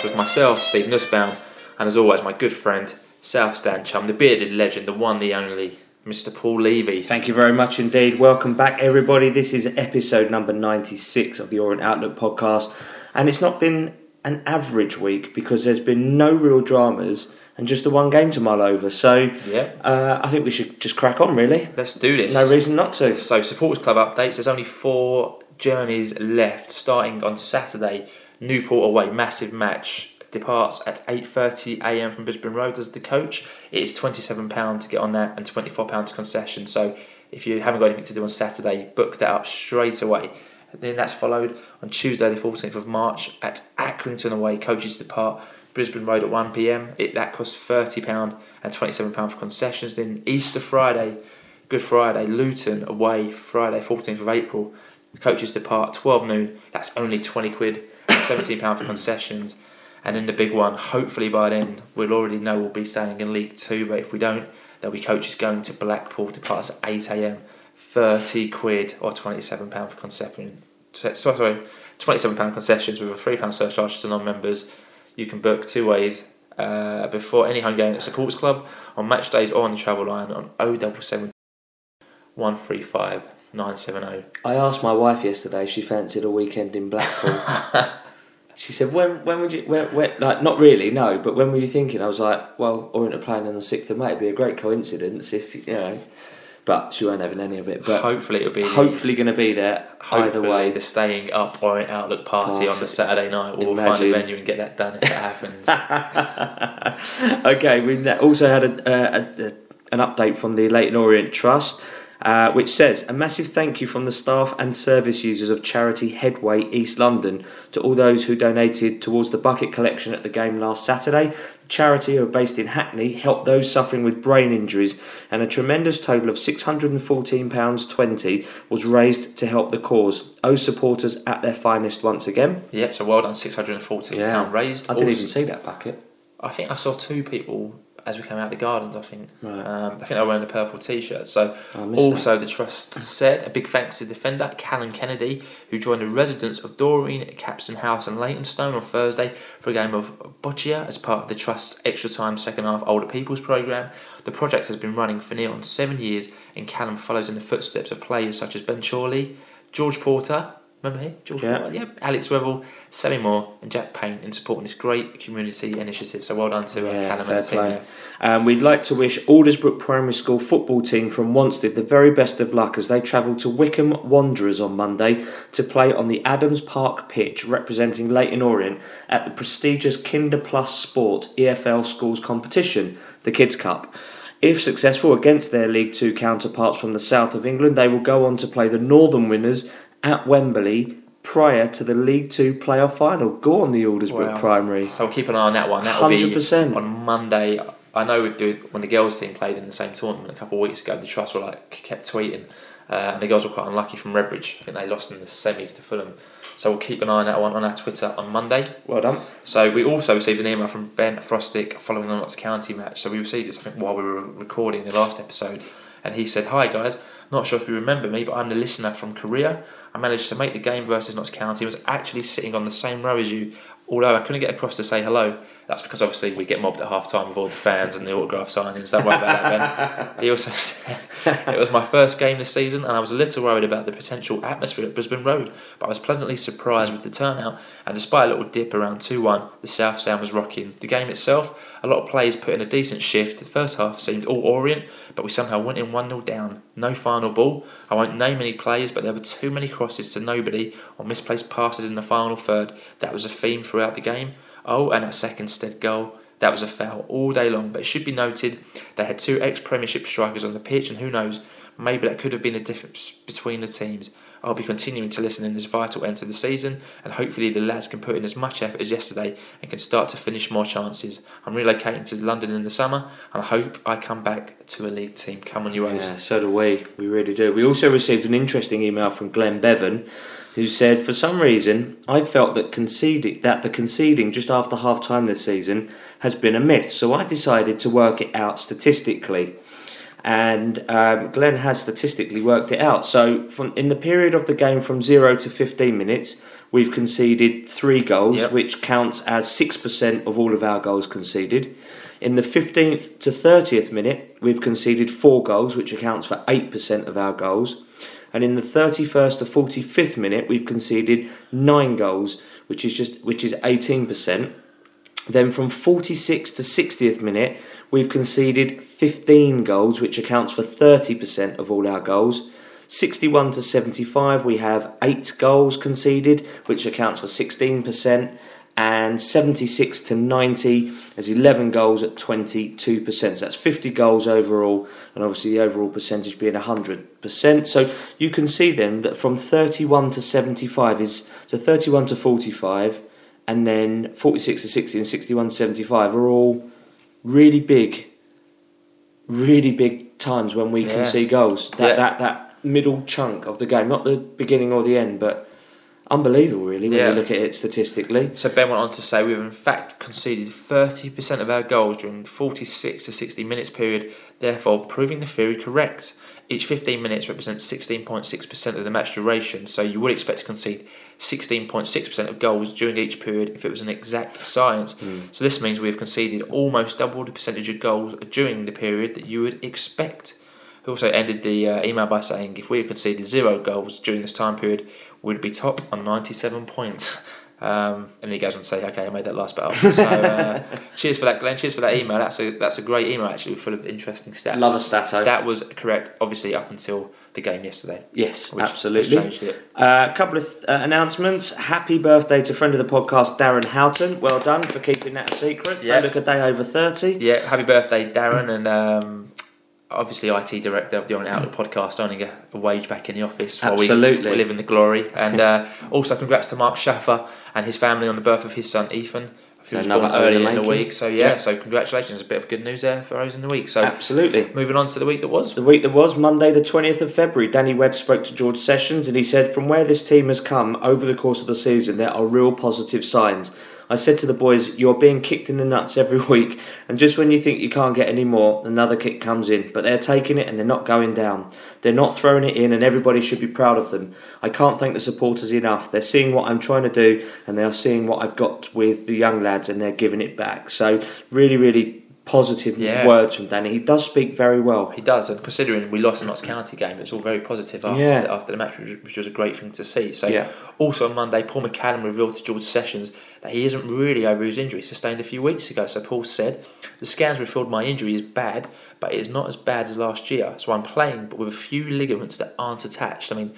podcast with myself, Steve Nussbaum, and as always, my good friend, South Stand chum, the bearded legend, the one, the only, Mr. Paul Levy. Thank you very much indeed. Welcome back, everybody. This is episode number 96 of the Orient Outlook podcast, and it's not been an average week because there's been no real dramas and just the one game to mull over. So Yeah. uh, I think we should just crack on, really. Let's do this. No reason not to. So, supporters club updates. There's only four journeys left. Starting on Saturday, Newport away, massive match. Departs at 8:30 a.m. from Brisbane Road as the coach. It is 27 pound to get on that and 24 pound to concession. So, if you haven't got anything to do on Saturday, book that up straight away. And then that's followed on Tuesday, the 14th of March, at Accrington away. Coaches depart Brisbane Road at 1 pm. It that costs thirty pound and 27 pound for concessions. Then Easter Friday, Good Friday, Luton away, Friday, 14th of April. The coaches depart 12 noon. That's only 20 quid, 17 pound for concessions. And then the big one, hopefully by then we'll already know we'll be staying in League Two. But if we don't, there'll be coaches going to Blackpool. Departs at 8 a.m. 30 quid or 27 pound for concession. Sorry, 27 pound concessions with a 3 pound surcharge to non-members. You can book two ways uh, before any home game at Supporters Club on match days or on the travel line on 077 135 970. I asked my wife yesterday. if She fancied a weekend in Blackpool. she said, "When when would you? When, when, like not really, no. But when were you thinking?" I was like, "Well, Orient are playing on the sixth of May. It'd be a great coincidence if you know." But she won't having any of it. But hopefully it'll be hopefully going to be there either way. the staying up Orient Outlook party on the Saturday night. We'll find Imagine. a venue and get that done if it happens. okay, we also had a, a, a, an update from the Leyton Orient Trust, uh, which says a massive thank you from the staff and service users of charity Headway East London to all those who donated towards the bucket collection at the game last Saturday. The charity, who are based in Hackney, helped those suffering with brain injuries, and a tremendous total of £614.20 was raised to help the cause. Those supporters at their finest once again. yep, so well done, £614 Yeah. raised. I didn't Also- even see that bucket. I think I saw two people as we came out of the gardens. I think. Right. Um, I think they were wearing the purple t-shirt. So missed also the trust said a big thanks to defender Callum Kennedy who joined the residents of Doreen, Capstan House, and Leytonstone on Thursday for a game of boccia as part of the trust's extra time second half older people's program. The project has been running for near on seven years, and Callum follows in the footsteps of players such as Ben Chorley, George Porter. Remember him? George Yeah. Porter, yeah. Alex Revel, Sally Moore, and Jack Payne in supporting this great community initiative. So well done to uh, Yeah, Callum fair and the team play. there. Um, we'd like to wish Aldersbrook Primary School football team from Wanstead the very best of luck as they travel to Wycombe Wanderers on Monday to play on the Adams Park pitch representing Leyton Orient at the prestigious Kinder Plus Sport EFL Schools competition, the Kids Cup. If successful against their League Two counterparts from the south of England, they will go on to play the Northern winners at Wembley prior to the League Two playoff final. Go on the Aldersbrook Wow. Primary. So we'll keep an eye on that one. That will be 100%. on Monday. I know with the, when the girls team played in the same tournament a couple of weeks ago, the trust were like kept tweeting, uh, and the girls were quite unlucky from Redbridge. I think they lost in the semis to Fulham. So we'll keep an eye on that one on our Twitter on Monday. Well done. So we also received an email from Ben Frostick following the Notts County match. So we received this I think while we were recording the last episode, and he said, "Hi guys, not sure if you remember me, but I'm the listener from Korea. I managed to make the game versus Notts County. I was actually sitting on the same row as you, although I couldn't get across to say hello. That's because obviously we get mobbed at half time with all the fans and the autograph signings. Don't worry about that, Ben. He also said it was my first game this season, and I was a little worried about the potential atmosphere at Brisbane Road, but I was pleasantly surprised with the turnout. And despite a little dip around 2 1, the South Stand was rocking. The game itself, a lot of players put in a decent shift. The first half seemed all Orient, but we somehow went in 1 0 down. No final ball. I won't name any players, but there were too many crosses to nobody or misplaced passes in the final third. That was a theme throughout the game. Oh, and that second stead goal. That was a foul all day long, but it should be noted they had two ex Premiership strikers on the pitch, and who knows, maybe that could have been the difference between the teams. I'll be continuing to listen in this vital end to the season, and hopefully the lads can put in as much effort as yesterday and can start to finish more chances. I'm relocating to London in the summer, and I hope I come back to a league team. Come on, you O's. Yeah, so do we. We really do. We also received an interesting email from Glenn Bevan, who said, "For some reason, I felt that conceding that the conceding just after half time this season has been a myth. So I decided to work it out statistically." And um, Glenn has statistically worked it out. So, from in the period of the game from zero to fifteen minutes, we've conceded three goals, Yep. which counts as six percent of all of our goals conceded. In the fifteenth to thirtieth minute, we've conceded four goals, which accounts for eight percent of our goals. And in the thirty-first to forty-fifth minute, we've conceded nine goals, which is just which is eighteen percent. Then from 46 to 60th minute, we've conceded 15 goals, which accounts for 30% of all our goals. 61 to 75, we have 8 goals conceded, which accounts for 16%. And 76 to 90 is 11 goals at 22%. So that's 50 goals overall, and obviously the overall percentage being 100%. So you can see then that from 31 to 75 is so 31 to 45 and then 46 to 60 and 61 to 75 are all really big really big times when we Yeah. can see goals that, Yeah. that that middle chunk of the game not the beginning or the end but unbelievable really when Yeah. you look at it statistically So Ben went on to say we've in fact conceded 30% of our goals during the 46 to 60 minutes period, therefore proving the theory correct. Each 15 minutes represents 16.6% of the match duration, so you would expect to concede 16.6% of goals during each period if it was an exact science. So this means we have conceded almost double the percentage of goals during the period that you would expect. He also ended the uh, email by saying, if we had conceded zero goals during this time period, we'd be top on 97 points. Um, and he goes on to say, okay, I made that last bit up. So uh, cheers for that, Glenn. Cheers for that email. That's a that's a great email, actually, full of interesting stats. love a stato That was correct, obviously, up until the game yesterday. yes absolutely changed it. Uh, a couple of uh, announcements. Happy birthday to friend of the podcast, Darren Houghton. Well done for keeping that a secret. Yeah. Don't look a day over 30. Yeah, happy birthday, Darren, and um, obviously IT director of the On Outlook podcast, earning a, a wage back in the office while we, Absolutely. we live in the glory. And uh, also, congrats to Mark Schaffer and his family on the birth of his son Ethan. He was Another born early in the making. week, so yeah, Yeah. so congratulations. A bit of good news there for those in the week. So Absolutely. moving on to the week that was. The week that was Monday, the 20th of February, Danny Webb spoke to George Sessions and he said, From where this team has come over the course of the season, there are real positive signs. I said to the boys, You're being kicked in the nuts every week, and just when you think you can't get any more, another kick comes in. But they're taking it and they're not going down. They're not throwing it in, and everybody should be proud of them. I can't thank the supporters enough. They're seeing what I'm trying to do, and they are seeing what I've got with the young lads, and they're giving it back. So, really, really positive Yeah. words from Danny. He does speak very well. He does, and considering we lost the Notts County game, it's all very positive after, Yeah. after the match, which, which was a great thing to see. So, Yeah. also on Monday, Paul McCallum revealed to George Sessions that he isn't really over his injury sustained a few weeks ago. So, Paul said, The scans revealed my injury is bad, but it is not as bad as last year. So, I'm playing, but with a few ligaments that aren't attached. I mean,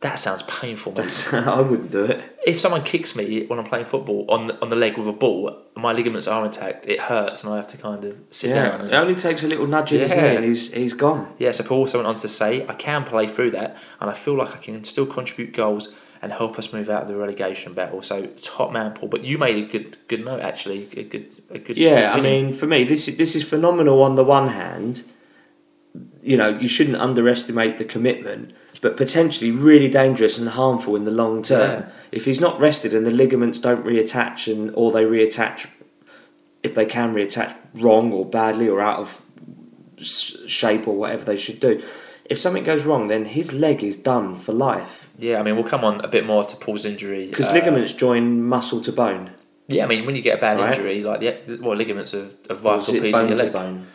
that sounds painful, mate. I wouldn't do it. if someone kicks me when I'm playing football on the, on the leg with a ball, my ligaments are intact. It hurts, and I have to kind of sit down. Yeah, And, it only takes a little nudge in his knee and he's he's gone. Yeah, so Paul also went on to say, I can play through that, and I feel like I can still contribute goals and help us move out of the relegation battle. So top man, Paul. But you made a good good note actually, a good a good. Yeah, I mean, for me, this is, this is phenomenal on the one hand. You know, you shouldn't underestimate the commitment, but potentially really dangerous and harmful in the long term. Yeah. If he's not rested and the ligaments don't reattach, and or they reattach, if they can reattach wrong or badly or out of shape or whatever they should do, if something goes wrong, then his leg is done for life yeah, I mean, we'll come on a bit more to Paul's injury because uh, ligaments join muscle to bone. Yeah, I mean, when you get a bad Right. injury, like the well, ligaments are a vital piece of your leg. bone?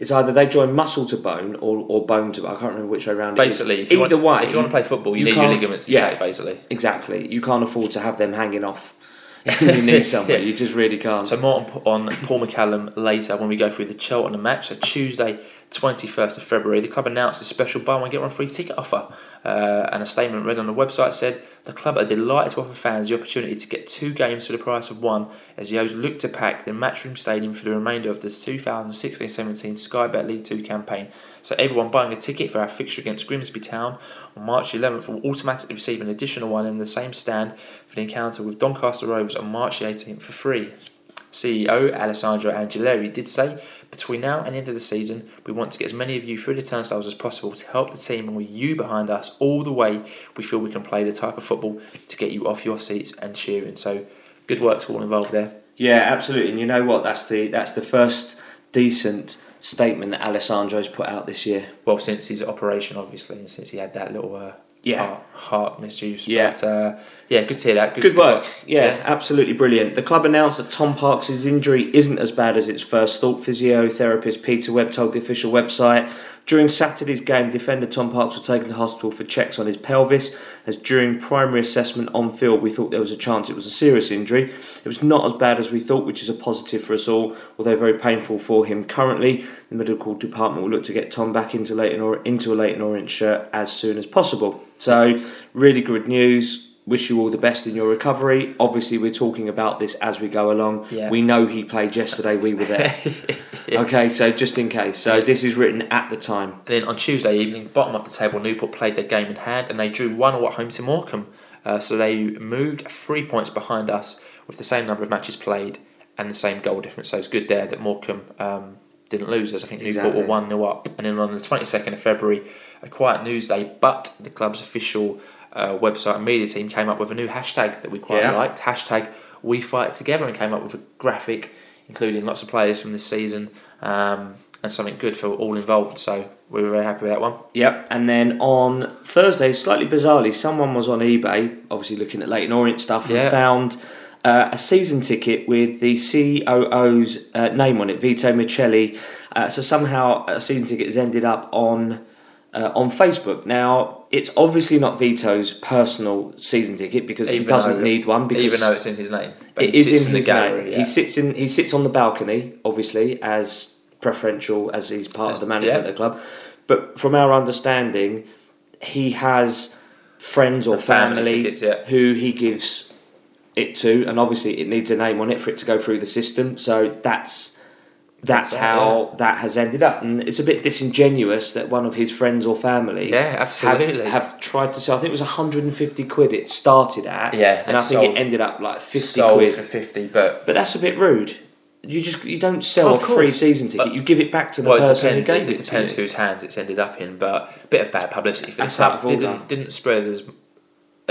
It's either they join muscle to bone or, or bone to. I can't remember which way around. Basically, either want, way, if you want to play football, you, you need your ligaments yeah. intact. Basically, exactly. You can't afford to have them hanging off. you need somewhere. Yeah. You just really can't. So more on, on Paul McCallum later when we go through the Cheltenham match. So Tuesday, 21st of February, the club announced a special buy one get one free ticket offer. Uh, and a statement read on the website said the club are delighted to offer fans the opportunity to get two games for the price of one as the O's look to pack the Matchroom Stadium for the remainder of the 2016-17 Sky Bet League 2 campaign. So everyone buying a ticket for our fixture against Grimsby Town on March 11th will automatically receive an additional one in the same stand for the encounter with Doncaster Rovers on March the 18th for free. CEO Alessandro Angeleri did say, between now and the end of the season, we want to get as many of you through the turnstiles as possible to help the team and with you behind us all the way we feel we can play the type of football to get you off your seats and cheering. So good work to all involved there. yeah, absolutely. And you know what? That's the that's the first decent statement that Alessandro's put out this year. Well, since his operation, obviously, and since he had that little uh, Yeah. heart, heart misuse. Yeah. But, uh, yeah, good to hear that. Good, Good work. Yeah, absolutely brilliant. The club announced that Tom Parks' injury isn't as bad as it's first thought. Physiotherapist Peter Webb told the official website. During Saturday's game, defender Tom Parks was taken to hospital for checks on his pelvis. As during primary assessment on field, we thought there was a chance it was a serious injury. It was not as bad as we thought, which is a positive for us all, although very painful for him currently. The medical department will look to get Tom back into, Leyton or- into a Leyton Orient shirt as soon as possible. So, really good news. Wish you all the best in your recovery. Obviously, we're talking about this as we go along. Yeah. We know he played yesterday, we were there. Okay, so just in case. So, this is written at the time. And then on Tuesday evening, bottom of the table, Newport played their game in hand and they drew 1 all at home to Morecambe. Uh, so they moved three points behind us with the same number of matches played and the same goal difference. So it's good there that Morecambe um, didn't lose, as I think Newport Exactly. were 1 0 up. And then on the 22nd of February, a quiet news day, but the club's official uh, website and media team came up with a new hashtag that we quite Yeah. liked hashtag We Fight Together and came up with a graphic including lots of players from this season um, and something good for all involved. So we were very happy with that one. Yep, and then on Thursday, slightly bizarrely, someone was on eBay, obviously looking at Leyton Orient stuff, and Yeah. found uh, a season ticket with the COO's uh, name on it, Vito Michelli. Uh, so somehow a season ticket has ended up on uh, on Facebook. Now it's obviously not Vito's personal season ticket because he doesn't though- need one. Because Even though it's in his name, but it he is in the his gallery. name. yeah. He sits in. He sits on the balcony, obviously, as preferential as he's part of the management Yeah. of the club. But from our understanding, he has friends or And family family, tickets, yeah. who he gives it to, and obviously it needs a name on it for it to go through the system. So that's that's how that has ended up, and it's a bit disingenuous that one of his friends or family Yeah, have, absolutely. have tried to sell. I think it was 150 quid it started at, Yeah, and I and think sold- it ended up like 50 sold quid. for fifty, but But that's a bit rude. You just you don't sell Of a free season ticket. You give it back to the well, it person depends. who gave It, it, depends whose hands it's ended up in, but a bit of bad publicity for the That's out of club. Didn't didn't spread as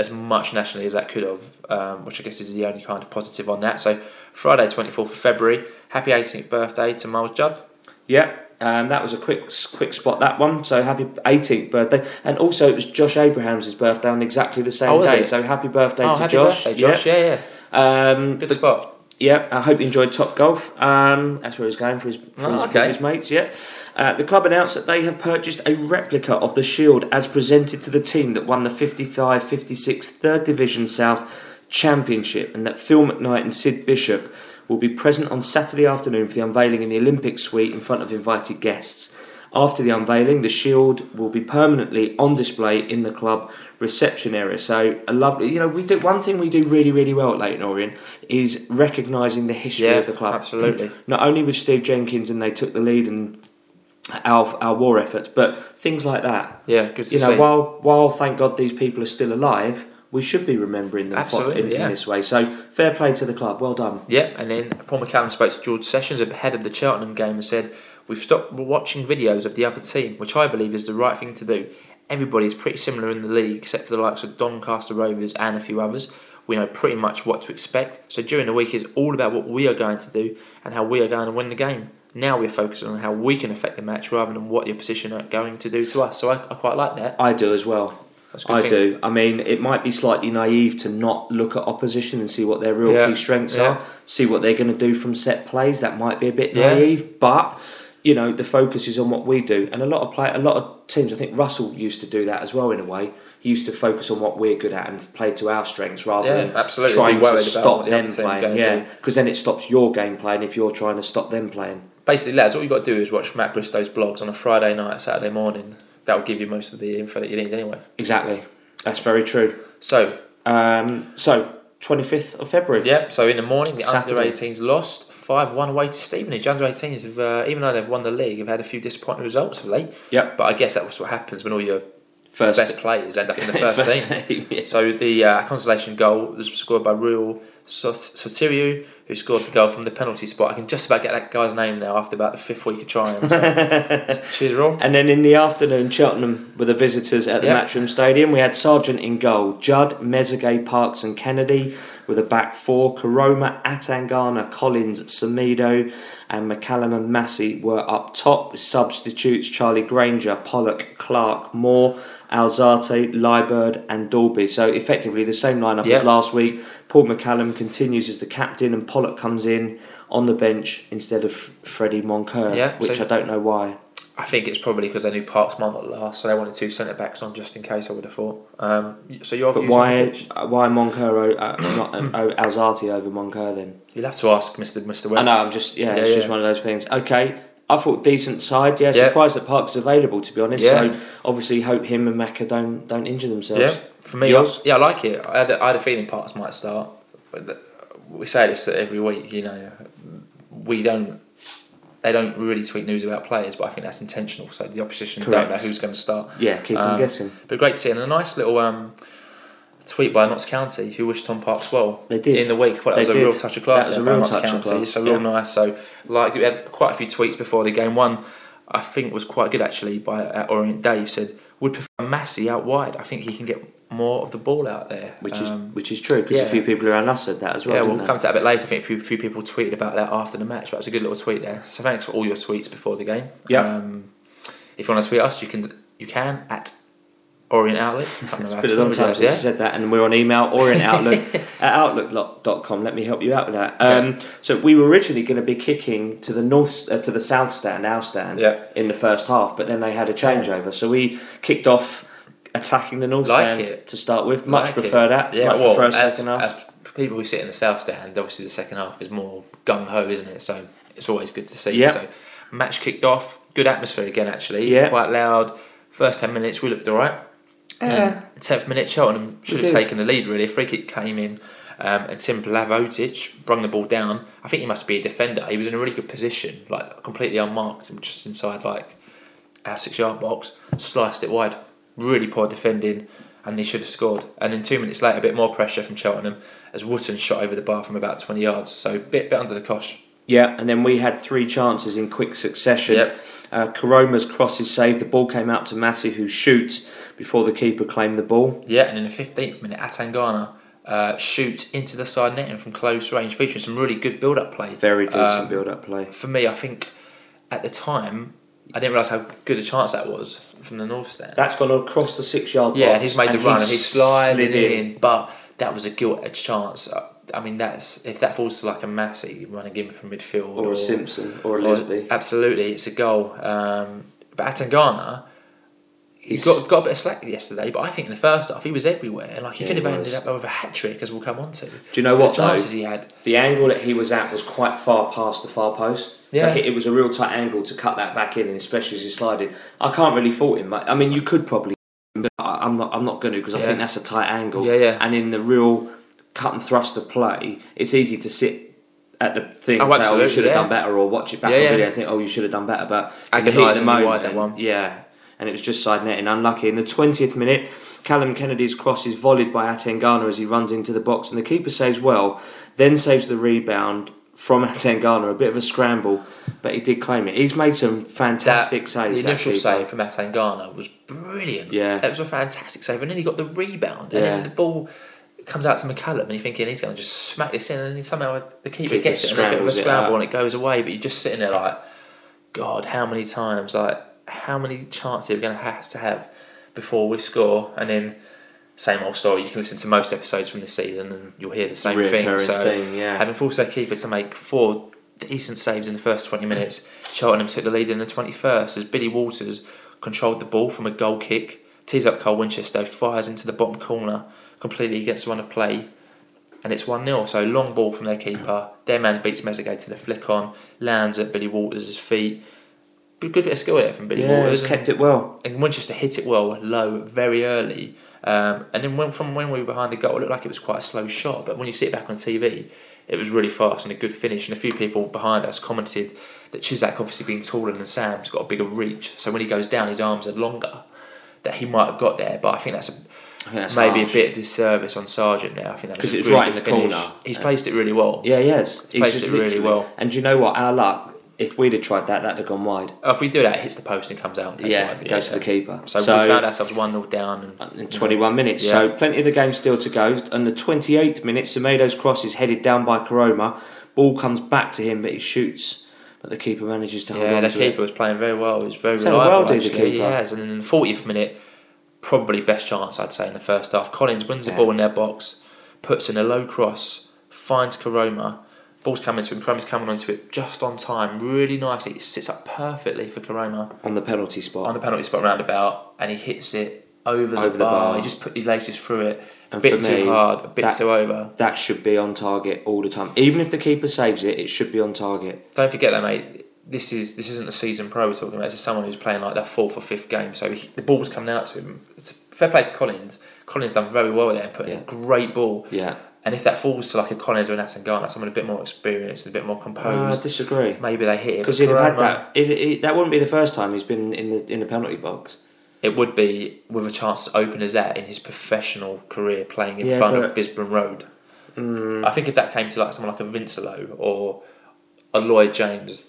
as much nationally as that could have, um, which I guess is the only kind of positive on that. So Friday, twenty fourth of February, happy eighteenth birthday to Miles Judd. Yeah, um, that was a quick quick spot that one. So happy 18th birthday, and also it was Josh Abrahams' birthday on exactly the same Oh, day. it? So happy birthday oh, to happy Josh. birthday, Josh! Yeah, yeah, Yeah. Um, good but- spot. Yeah, I hope you enjoyed Top Golf. Um, that's where he's going for his, for Oh, his, okay. his mates. Yeah, uh, the club announced that they have purchased a replica of the Shield as presented to the team that won the 55-56 Third Division South Championship, and that Phil McKnight and Sid Bishop will be present on Saturday afternoon for the unveiling in the Olympic Suite in front of invited guests. After the unveiling, the shield will be permanently on display in the club reception area. So a lovely, you know, we do one thing we do really, really well at Leyton Orient is recognising the history Yeah, of the club. absolutely. Not only with Steve Jenkins and they took the lead and our our war efforts, but things like that. Yeah, good to You know, see. while while thank God these people are still alive, we should be remembering them Absolutely, in, in this way. So fair play to the club. Well done. Yeah, and then Paul McCallum spoke to George Sessions ahead of the Cheltenham game and said, We've stopped watching videos of the other team, which I believe is the right thing to do. Everybody's pretty similar in the league, except for the likes of Doncaster Rovers and a few others. We know pretty much what to expect. So during the week is all about what we are going to do and how we are going to win the game. Now we're focusing on how we can affect the match rather than what the opposition are going to do to us. So I, I quite like that. I do as well. That's a good I thing. do. I mean, it might be slightly naive to not look at opposition and see what their real Yeah, key strengths yeah. are, see what they're going to do from set plays. That might be a bit Yeah. naive, but you know, the focus is on what we do. And a lot of play, a lot of teams. I think Russell used to do that as well in a way. He used to focus on what we're good at and play to our strengths rather Yeah, than absolutely. trying worried to stop the them are playing. Yeah, because then it stops your game playing if you're trying to stop them playing. Basically, lads, all you've got to do is watch Matt Bristow's blogs on a Friday night, Saturday morning. That will give you most of the info that you need anyway. Exactly. That's very true. So, Um, so, 25th of February. yeah, so in the morning, the Saturday. under 18s lost 5 1 away to Stevenage. Under 18s, have, uh, even though they've won the league, have had a few disappointing results of late. Yep. But I guess that's what happens when all your First, best players end up in the first, team. team. yeah. So the uh, consolation goal was scored by Real Sot- Sotiriou, who scored the goal from the penalty spot. I can just about get that guy's name now after about the fifth week of trying. So. And then in the afternoon, Cheltenham were the visitors at the Yep. Matchroom Stadium. We had Sargent in goal, Judd, Mezegay, Parks, and Kennedy with a back four. Koroma, Atangana, Collins, Semedo, and McCallum and Massey were up top with substitutes Charlie Grainger, Pollock, Clark, Moore, Alzate, Liebird, and Dalby. So effectively the same lineup Yep. as last week. Paul McCallum continues as the captain, and Pollock comes in on the bench instead of Freddie Moncur, Yeah, which so- I don't know why. I think it's probably because they knew Parks might not last, so they wanted two centre backs on just in case. I would have thought. Um, so your But why why Moncur uh, not uh, Alzate over Moncur then? You'll have to ask Mister Mister I know I'm just yeah, Yeah, it's just one of those things. Okay, I thought decent side. Yeah, Yeah. surprised that Parks is available to be honest. Yeah. So obviously hope him and Macca don't don't injure themselves. Yeah, for me, Yours? yeah, I like it. I had, a, I had a feeling Parks might start. We say this every week. You know, we don't. They don't really tweet news about players, but I think that's intentional. So the opposition don't know who's going to start. Yeah, keep on Um, guessing. But great to see, and a nice little um, tweet by Notts County who wished Tom Parks well. They did. in the week. I thought that They was a did. real touch of class. That was a real touch of County, class, So real yeah. nice. So like we had quite a few tweets before the game. One I think was quite good actually by uh, Orient Dave said would prefer Massey out wide. I think he can get more of the ball out there. Which is Um, which is true because a few people around us said that as well. yeah, we'll they? come to that a bit later. I think a few, few people tweeted about that after the match, but it was a good little tweet there. So thanks for all your tweets before the game. Yeah. Um, if you want to tweet us, you can you can at Orient remember It's been a long time since yeah? you said that, and we're on email or in Outlook at outlook.com. Let me help you out with that. Um, so we were originally going to be kicking to the north, uh, to the south stand, our stand, Yeah. in the first half, but then they had a changeover, so we kicked off attacking the north Like stand it. to start with. Much Like prefer it. that. Yeah, Much well, prefer a as, second half. as people who sit in the south stand, obviously the second half is more gung ho, isn't it? So it's always good to see. Yeah. So match kicked off, good atmosphere again. Actually, Yeah. quite loud. First ten minutes we looked all right. Yeah. Tenth minute, Cheltenham should have taken the lead. Really, a free kick came in. Um, and Tim Blavotic brung the ball down. I think he must be a defender. He was in a really good position, like completely unmarked, and just inside like our six yard box, sliced it wide. Really poor defending, and he should have scored. And then two minutes later, a bit more pressure from Cheltenham as Wotton shot over the bar from about 20 yards. So a bit, bit under the cosh. Yeah, and then we had three chances in quick succession. Yep. Uh, Koroma's cross is saved. The ball came out to Massey, who shoots before the keeper claimed the ball. Yeah, and in the 15th minute, Atangana uh, shoots into the side netting from close range, featuring some really good build up play. Very decent Um, build-up play. For me, I think at the time, I didn't realise how good a chance that was from the north stand. That's gone across the six-yard box. Yeah, and he's made the run and he's sliding slid in. but that was a gilt edged chance. Uh, I mean, that's if that falls to like a Massey running in from midfield or a Simpson or a or- Lisby. absolutely, it's a goal. Um, but Atangana, he He's- got got a bit of slack yesterday, but I think in the first half he was everywhere, like he Yeah, could have ended up with a hat trick, as we'll come on to. Do you know what, The though? chances he had. The angle that he was at was quite far past the far post. Yeah. So it was a real tight angle to cut that back in, and especially as he slided. I can't really fault him. I mean, you could probably, but I'm not. I'm not going to because I Yeah. think that's a tight angle. Yeah, yeah. And in the real cut and thrust of play, it's easy to sit at the thing Oh, and say, "Oh, you should have yeah. done better," or watch it back Yeah, on video and think, "Oh, you should have done better." But in the the moment, wide, that one. yeah, and it was just side netting, unlucky. In the twentieth minute, Callum Kennedy's cross is volleyed by Atangana as he runs into the box, and the keeper saves well, then saves the rebound from Atangana. A bit of a scramble, but he did claim it. He's made some fantastic saves. The initial save from Atangana was brilliant. Yeah. It was a fantastic save, and then he got the rebound, and Yeah. then the ball comes out to McCallum, and you're thinking he's going to just smack this in, and then somehow the keeper, Keeper gets it, and a bit of a scrambles it scramble, and it goes away. But you're just sitting there like, God, how many times, like, how many chances are we going to have to have before we score? And then same old story. You can listen to most episodes from this season, and you'll hear the same thing. Reoccurring So thing, yeah. having forced their keeper to make four decent saves in the first 20 minutes, Cheltenham took the lead in the 21st as Billy Waters controlled the ball from a goal kick, tees up Carl Winchester, fires into the bottom corner completely against the run of play, and it's 1 0. So long ball from their keeper. Their man beats Mezzagate to the flick on, lands at Billy Waters' feet. Good bit of skill there from Billy Yeah, Waters. he's kept it well. and Winchester hit it well low very early. Um, and then when, from when we were behind the goal, it looked like it was quite a slow shot. But when you see it back on TV, it was really fast and a good finish. And a few people behind us commented that Chizak, obviously being taller than Sam's, got a bigger reach. So when he goes down, his arms are longer. That he might have got there, but I think that's a I think that's maybe harsh. a bit of disservice on Sargent there. I think that 'Cause was it was really right in the finish. corner. He's placed it really well. Yeah, yes. He's Placed just it really well. And do you know what? Our luck. If we'd have tried that, that'd have gone wide. Oh, if we do that, it hits the post and comes out. And Yeah, wide. it goes to the keeper. So, So- we found ourselves one 0 down. And in 21 minutes. Yeah. So plenty of the game still to go. And the 28th minute, Semedo's cross is headed down by Koroma. Ball comes back to him, but he shoots. But the keeper manages to hold it. yeah, on the to keeper it. was playing very well. He was very He's reliable. well do, the actually. He keeper. has. And in the 40th minute, probably best chance I'd say in the first half. Collins wins the Yeah. ball in their box, puts in a low cross, finds Koroma. Ball's coming to him. Koroma's coming onto it just on time, really nicely. It sits up perfectly for Koroma on the penalty spot. on the penalty spot roundabout, and he hits it over, Over the, the bar. bar. He just put his laces through it. A And bit too me, hard, a bit that- too over. that should be on target all the time. Even if the keeper saves it, it should be on target. Don't forget that, mate. This is this isn't a season pro we're talking about. This is someone who's playing like their fourth or fifth game. So he, the ball's coming out to him. It's fair play to Collins. Collins done very well there and put in Yeah. a great ball. Yeah. And if that falls to like a Collins or an Atangana, someone a bit more experienced, a bit more Uh, I composed, disagree. maybe they hit it. Because he'd have had that. It, it, that wouldn't be the first time he's been in the in the penalty box. It would be with a chance to open as that in his professional career playing in Yeah, front of Brisbane Road. Mm, I think if that came to like someone like a Vincelot or a Lloyd James,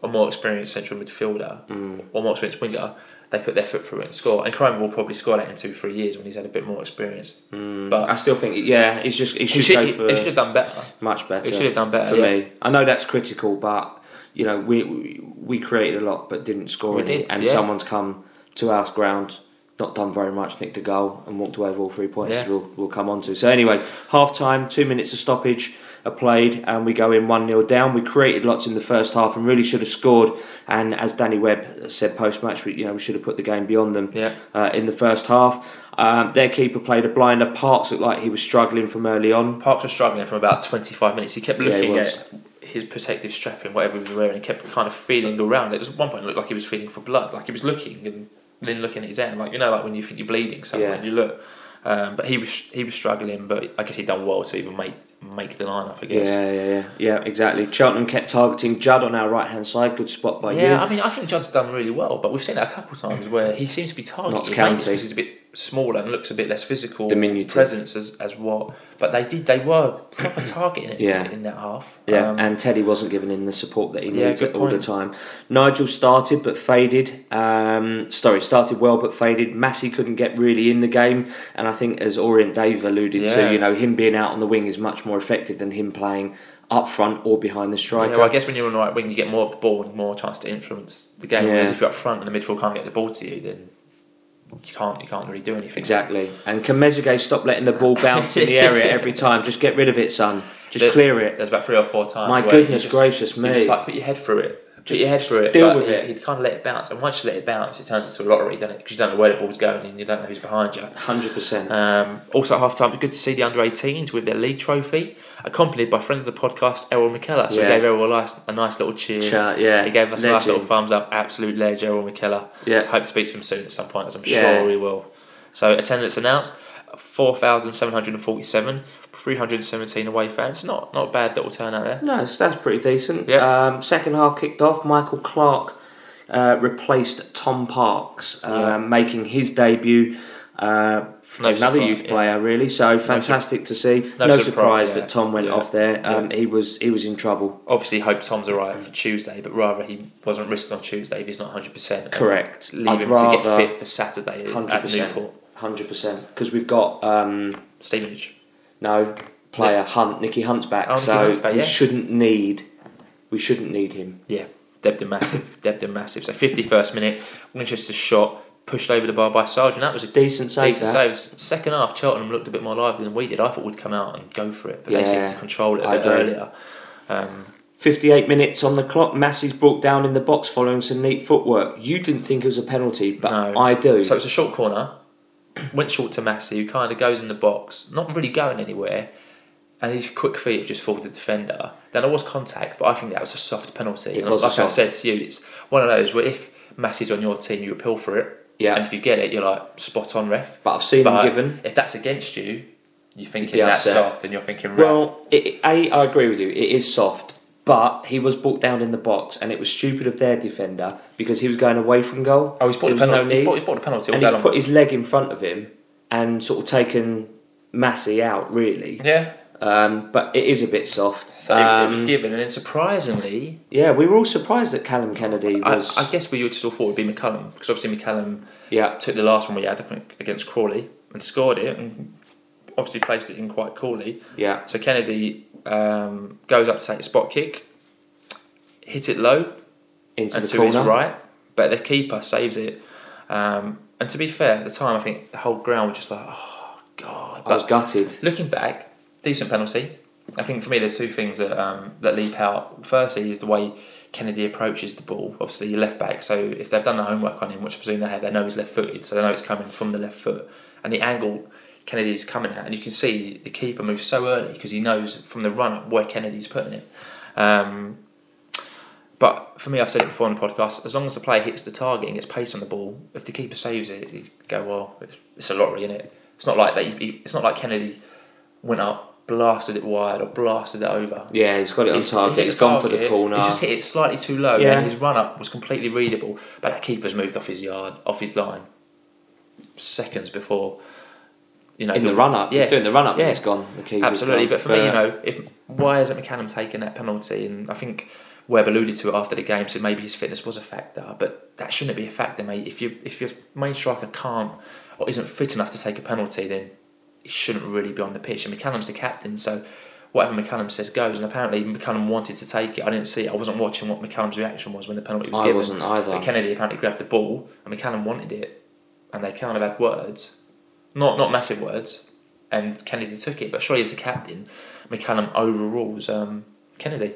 a more experienced central midfielder mm. or more experienced winger, they put their foot through it and score. And Crime will probably score that in two, three years when he's had a bit more experience. Mm. But- I still think, yeah, he's just he He should, should, go for he should have done better. much better. He should have done better. for yeah. me. I know that's critical, but you know we we, we created a lot but didn't score We any, did, and yeah. someone's come to our ground. Not done very much, nicked a goal and walked away with all three points. Yeah. We'll, we'll come on to. So anyway, half time, two minutes of stoppage are played, and we go in one 0 down. We created lots in the first half and really should have scored. And as Danny Webb said post match, we you know we should have put the game beyond them Yeah. uh, in the first half. Um, their keeper played a blinder. Parks looked like he was struggling from early on. Parks was struggling from about 25 minutes. He kept Yeah, he looking at his protective strapping, whatever he was wearing, and kept kind of feeling around. It was at one point it looked like he was feeling for blood, like he was looking and then looking at his hand, like you know, like when you think you're bleeding somewhere, Yeah. and you look. Um, but he was he was struggling, but I guess he'd done well to even make make the lineup. I guess. Yeah, yeah, yeah, yeah, exactly. Cheltenham kept targeting Judd on our right hand side. Good spot by Yeah, you. Yeah, I mean, I think Judd's done really well, but we've seen that a couple of times where he seems to be targeted. Maybe County. he's a bit smaller and looks a bit less physical Diminutive. presence as, as what. But they did, they were proper targeting it Yeah. in that half. Yeah, Um, and Teddy wasn't giving him the support that he Yeah, needs all the time. Nigel started but faded. Um, sorry, started well but faded. Massey couldn't get really in the game, and I think as Orient Dave alluded Yeah. to, you know, him being out on the wing is much more effective than him playing up front or behind the striker. Yeah, well, I guess when you're on the right wing, you get more of the ball and more chance to influence the game. Yeah. Whereas if you're up front and the midfield can't get the ball to you, then you can't you can't really do anything. Exactly. And can Mezzagay stop letting the ball bounce in the area every time? Just get rid of it, son. Just There- clear it. There's about three or four times. My goodness just, gracious You me. just like put your head through it. Put your head through it. deal with he- it. He'd kind of let it bounce, and once you let it bounce, it turns into a lottery, doesn't it? Because you don't know where the ball's going and you don't know who's behind you. 100%. Um, also at half time, it was good to see the under 18s with their league trophy, accompanied by friend of the podcast, Errol McKellar. So Yeah. he gave Errol a nice, a nice little cheer. Chat, yeah. He gave us a nice little thumbs up. Absolute ledge, Errol McKellar. Yeah. Hope to speak to him soon at some point, as I'm Yeah. sure we will. So attendance announced: four thousand seven hundred and forty-seven, three hundred and seventeen away fans. Not not a bad little turnout there. No, that's, that's pretty decent. Yeah. Um, second half kicked off. Michael Clark uh, replaced Tom Parks, uh, Yeah. making his debut. Uh, No another surprise, youth yeah. player, really. So fantastic to see. no No, surprise, surprise, yeah. that Tom went Yeah. off there. Um, He was he was in trouble. Obviously, hope Tom's alright for Tuesday, but rather he wasn't risked on Tuesday if he's not hundred percent. Correct. I'd him to get fit for Saturday hundred at percent, Newport. hundred percent, because we've got um, Stevenage. No player Hunt, Nicky Hunt's back, Oh, so Hunt's back, we shouldn't need we shouldn't need him. Yeah, Debden massive, Debden massive. So fifty first minute, Winchester shot pushed over the bar by Sargent. That was a Decent save. decent save. Second half, Cheltenham looked a bit more lively than we did. I thought we'd come out and go for it, but they Yeah, seemed to control it a I bit agree. earlier. Um, 58 minutes on the clock. Massey's brought down in the box following some neat footwork. You didn't think it was a penalty, but No. I do. so it's a short corner. Went short to Massey, who kind of goes in the box, not really going anywhere. And his quick feet have just fooled the defender. Then there was contact, but I think that was a soft penalty. It and was like I said to you, it's one of those where if Massey's on your team, you appeal for it. Yeah. And if you get it, you're like spot on, ref. but I've seen But him given. if that's against you, you're thinking that's upset. soft, and you're thinking ref. Well, it, I agree with you. It is soft, but he was brought down in the box, and it was stupid of their defender because he was going away from goal. oh, he's bought there the was no penalty. he's, bought, he's the penalty. and he's long. put his leg in front of him, and sort of taken Massey out really. Yeah. Um, but it is a bit soft. So it was Um, given, and then surprisingly, yeah, we were all surprised that Callum Kennedy I, was. I guess we all thought it'd be McCallum because obviously McCallum yeah, took the last one we had I think, against Crawley and scored it, and obviously placed it in quite coolly. yeah, So Kennedy um, goes up to take a spot kick, hits it low into and the to corner. his right, but the keeper saves it. Um, and to be fair, at the time, I think the whole ground was just like, oh god. I was gutted. looking back, decent penalty. I think for me, there's two things that um, that leap out. Firstly, is the way Kennedy approaches the ball. Obviously, you're left back, so if they've done the homework on him, which I presume they have, they know he's left footed, so they know it's coming from the left foot. And the angle Kennedy's coming at, and you can see the keeper moves so early because he knows from the run up where Kennedy's putting it. Um, but for me, I've said it before on the podcast. As long as the player hits the target and gets pace on the ball, if the keeper saves it, you go well. It's, it's a lottery, isn't it? It's not like that. you- It's not like Kennedy went up, blasted it wide, or blasted it over. Yeah, he's got it on He's- he target. He's gone for the corner. He just hit it slightly too low, Yeah. and his run up was completely readable. But that keeper's moved off his yard, off his line, seconds before. You know, in the run up. Yeah, He's doing the run up Yeah. he's gone. The Absolutely, gone. but for me, you know, if why isn't McCallum taking that penalty? And I think Webb alluded to it after the game, so maybe his fitness was a factor, but that shouldn't be a factor, mate. If you if your main striker can't or isn't fit enough to take a penalty, then he shouldn't really be on the pitch. And McCallum's the captain, so whatever McCallum says goes. And apparently McCallum wanted to take it. I didn't see it. I wasn't watching what McCallum's reaction was when the penalty was I given. wasn't either. But Kennedy apparently grabbed the ball, and McCallum wanted it, and they kind of had words, not not massive words, and Kennedy took it. But surely as the captain, McCallum overrules um, Kennedy.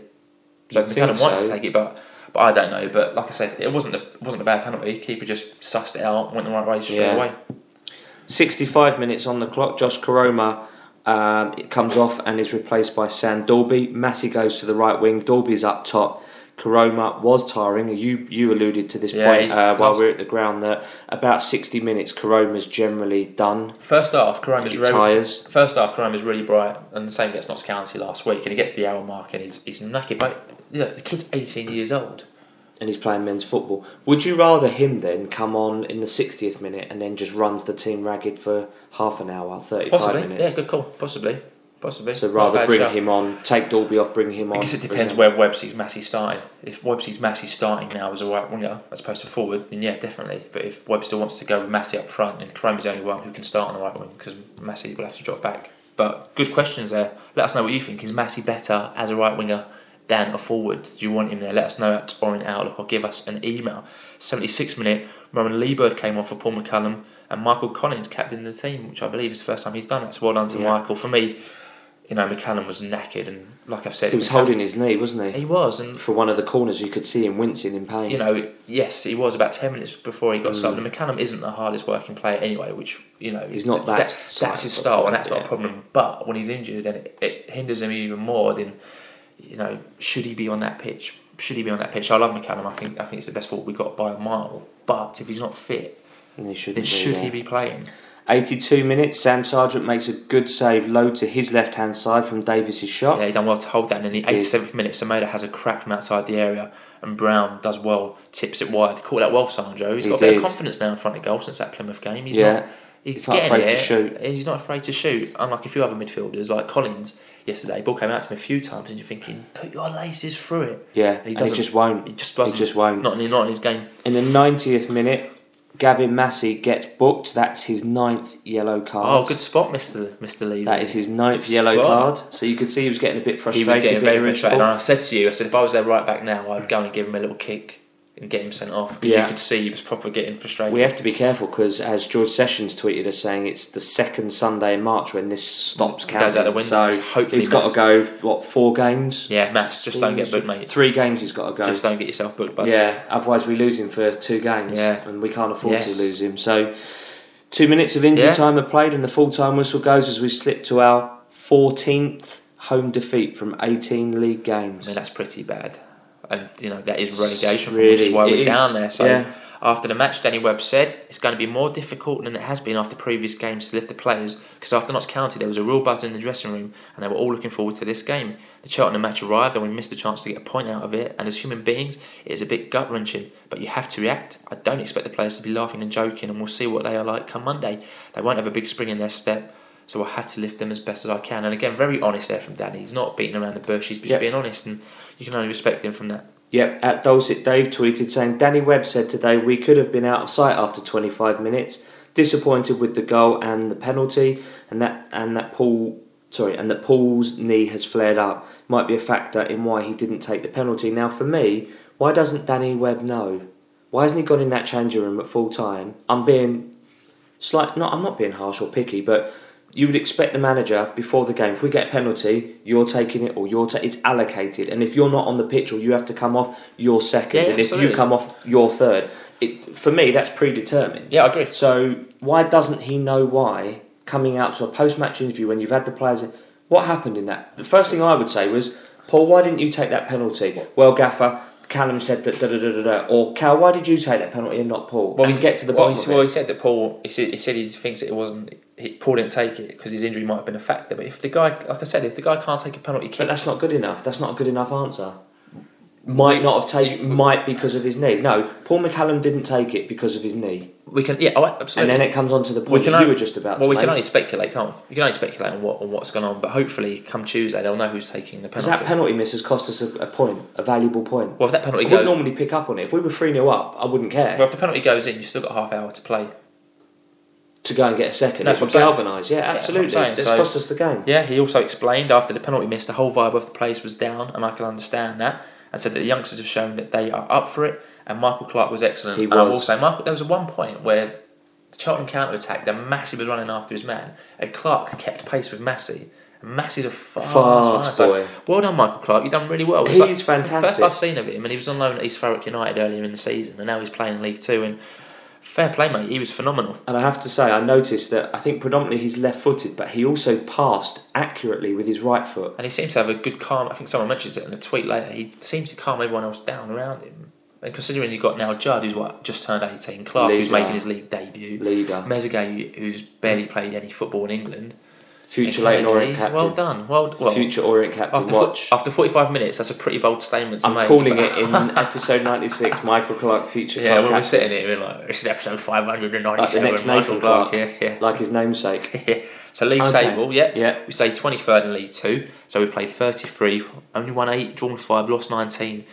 So You'd McCallum so. to take it, but but I don't know. But like I said, it wasn't a, it wasn't a bad penalty. Keeper just sussed it out, went the right way straight Yeah. away. 65 minutes on the clock. Josh Koroma um, it comes off and is replaced by Sam Dalby. Massey goes to the right wing. Dalby's up top. Koroma was tiring. You you alluded to this Yeah, point uh, while we we're at the ground that about 60 minutes Koroma's generally done. First half, Koroma's really tires. first half, Koroma's really bright, and the same gets Notts County last week, and he gets the hour mark, and he's he's knackered. But yeah, the kid's eighteen years old. and he's playing men's football. Would you rather him then come on in the 60th minute and then just runs the team ragged for half an hour, 35 Possibly, minutes? yeah, good call. Possibly, possibly. So rather bring shout. him on, take Dalby off, bring him on. I guess it depends where Webb sees Massey starting. If Webb sees Massey starting now as a right winger as opposed to forward, then yeah, definitely. But if Webb still wants to go with Massey up front, then Koroma's the only one who can start on the right wing because Massey will have to drop back. But good questions there. Let us know what you think. Is Massey better as a right winger than a forward? Do you want him there? Let us know at Orient Outlook or give us an email. 76 minute, Roman Liebert came on for Paul McCallum and Michael Collins captained the team, which I believe is the first time he's done it. So well done to Yeah. Michael. For me, you know, McCallum was naked and like I've said, He was McCallum- holding his knee, wasn't he? he was, and For one of the corners, you could see him wincing in pain. you know, yes, he was about ten minutes before he got Mm. subbed. And McCallum isn't the hardest working player anyway, which you know He's not that That's, that's his style, and that's not a problem. But when he's injured and it, it hinders him even more, then you know, should he be on that pitch? Should he be on that pitch? I love McCallum. I think I think it's the best forward we got by a mile. But if he's not fit, and he shouldn't then be should there. he be playing? 82 minutes, Sam Sargent makes a good save low to his left hand side from Davis's shot. Yeah, he done well to hold that. And in the 87th minute, Semedo has a crack from outside the area, and Brown does well, tips it wide. Caught that well, Sandro. He's He got a bit of confidence now in front of goal since that Plymouth game. He's Yeah. not. He's, He's not afraid to shoot. He's not afraid to shoot. Unlike a few other midfielders, like Collins yesterday. Ball came out to him a few times, and you're thinking, put your laces through it. Yeah, And he and he just won't. He just He just won't. Not not in his game. In the 90th minute, Gavin Massey gets booked. That's his ninth yellow card. Oh, good spot, Mister Mister Lee. That is his ninth Good yellow spot. card. So you could see he was getting a bit frustrated. He was getting very frustrated. And I said to you, I said, if I was there right back now, I'd go and give him a little kick and get him sent off. Because Yeah. you could see he was proper getting frustrated. We have to be careful because, as George Sessions tweeted us saying, it's the second Sunday in March when this stops Goes counting. out the window. So Hopefully he's got to go. What four games? Yeah, Mass, just don't get booked, mate. Three games he's got to go. Just don't get yourself booked, bud. yeah, otherwise we lose him for two games. Yeah. and we can't afford Yes. to lose him. So, two minutes of injury Yeah. time are played, and the full time whistle goes as we slip to our 14th home defeat from 18 league I games. mean, that's pretty bad. And, you know, that is relegation, Really, which is why we're is. down there. So Yeah. After the match, Danny Webb said it's going to be more difficult than it has been after previous games to lift the players because after Notts County there was a real buzz in the dressing room and they were all looking forward to this game. The Cheltenham match arrived and we missed the chance to get a point out of it and as human beings it is a bit gut wrenching but you have to react. I don't expect the players to be laughing and joking and we'll see what they are like come Monday. They won't have a big spring in their step so I have to lift them as best as I can. And again, very honest there from Danny. He's not beating around the bush. He's just Yep. being honest, and you can only respect him from that. Yep, at Dulcet Dave tweeted saying Danny Webb said today we could have been out of sight after 25 minutes, disappointed with the goal and the penalty, and that and that Paul sorry, and that Paul's knee has flared up might be a factor in why he didn't take the penalty. Now for me, why doesn't Danny Webb know? Why hasn't he gone in that changing room at full time? I'm being slight not I'm not being harsh or picky, but you would expect the manager before the game. If we get a penalty, you're taking it, or you're ta- it's allocated. And if you're not on the pitch, or you have to come off, you're second. Yeah, and if absolutely. you come off, you're third. It for me, that's predetermined. Yeah, I agree. So why doesn't he know why coming out to a post-match interview when you've had the players? In, what happened in that? The first thing I would say was, Paul, why didn't you take that penalty? Well, Gaffer. Callum said that da da da da da. Or Cal, why did you take that penalty and not Paul? Well, and he- get to the well, bottom he, well, he said that Paul. He said he said he thinks that it wasn't. He, Paul didn't take it because his injury might have been a factor. But if the guy, like I said, if the guy can't take a penalty kick, But that's not good enough. That's not a good enough answer. Might not have taken. Might because of his knee. No, Paul McCallum didn't take it because of his knee. we can. Yeah, oh, absolutely. And then it comes on to the We point can that you were just about well, we make. can only speculate, can't we? We can only speculate on what on what's going on. But hopefully, come Tuesday, they'll know who's taking the Because penalty. that penalty miss has cost us a, a point, a valuable point. well, if that penalty I penalty would goes, normally pick up on it. If we were 3 0 up, I wouldn't care well, if the penalty goes in, you've still got half hour to play. To go and get a second. That's it what I'm galvanise. Yeah, absolutely. saying. It's So- cost us the game. Yeah, he also explained after the penalty miss, the whole vibe of the place was down, and I can understand that. And said that the youngsters have shown that they are up for it, and Michael Clark was excellent. He and I will was. say, Michael, there was one point where the Charlton counter attack, the Massey was running after his man, and Clark kept pace with Massey. And Massey's a fast, Fast man. So, boy. well done, Michael Clark. You've done really well. He's like- fantastic. First I've seen of him, and he was on loan at East Thurrock United earlier in the season, and now he's playing in League Two. And fair play, mate. He was phenomenal. And I have to say, I noticed that I think predominantly he's left footed, but he also passed accurately with his right foot. And he seems to have a good calm. I think someone mentions it in a tweet later. He seems to calm everyone else down around him. And considering you've got now Judd, who's what just turned eighteen, Clark, who's making his league debut, Leader. Mezague, who's barely played any football in England, Future Leyton Orient captain. Well done. Well, well Future Orient captain. after fo- after forty five minutes, that's a pretty bold statement to I'm make. calling it in episode 96, Michael Clark, future Yeah, when we're sitting here, we're like, this is episode five hundred and Like the next Michael Nathan Clarke. Clark. Yeah, yeah. Like his namesake. Yeah. So league Okay. table, yeah. Yeah. We stayed 23rd in League Two. So we played 33, only won 8, drawn 5, lost 19.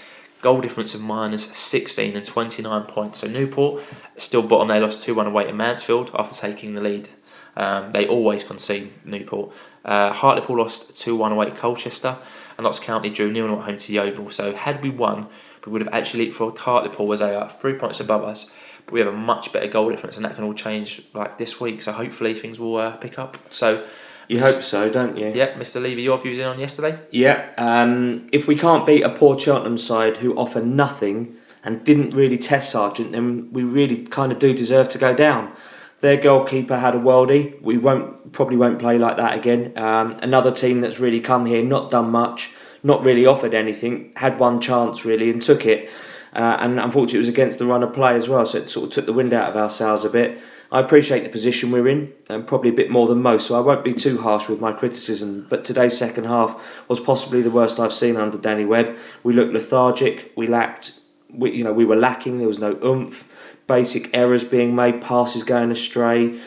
Goal difference of minus 16 and 29 points. So Newport, still bottom. They lost 2 1 away to Mansfield after taking the lead. Um, they always concede, Newport. Uh, Hartlepool lost 2 1 away to Colchester. And Notts County drew 0 at home to Yeovil. So had we won, we would have actually leapfrogged Hartlepool as they are three points above us. But we have a much better goal difference, and that can all change like this week. So hopefully things will uh, pick up. So You hope so, don't you? yeah, Mr. Levy, your views in on yesterday? Yeah. Um, if we can't beat a poor Cheltenham side who offer nothing and didn't really test Sargeant, then we really kind of do deserve to go down. Their goalkeeper had a worldie. We won't probably won't play like that again. Um, another team that's really come here, not done much, not really offered anything, had one chance really and took it. Uh, and unfortunately, it was against the run of play as well, so it sort of took the wind out of our sails a bit. I appreciate the position we're in, and probably a bit more than most, so I won't be too harsh with my criticism. But today's second half was possibly the worst I've seen under Danny Webb. We looked lethargic. We lacked, we, you know, we were lacking. There was no oomph. Basic errors being made, passes going astray.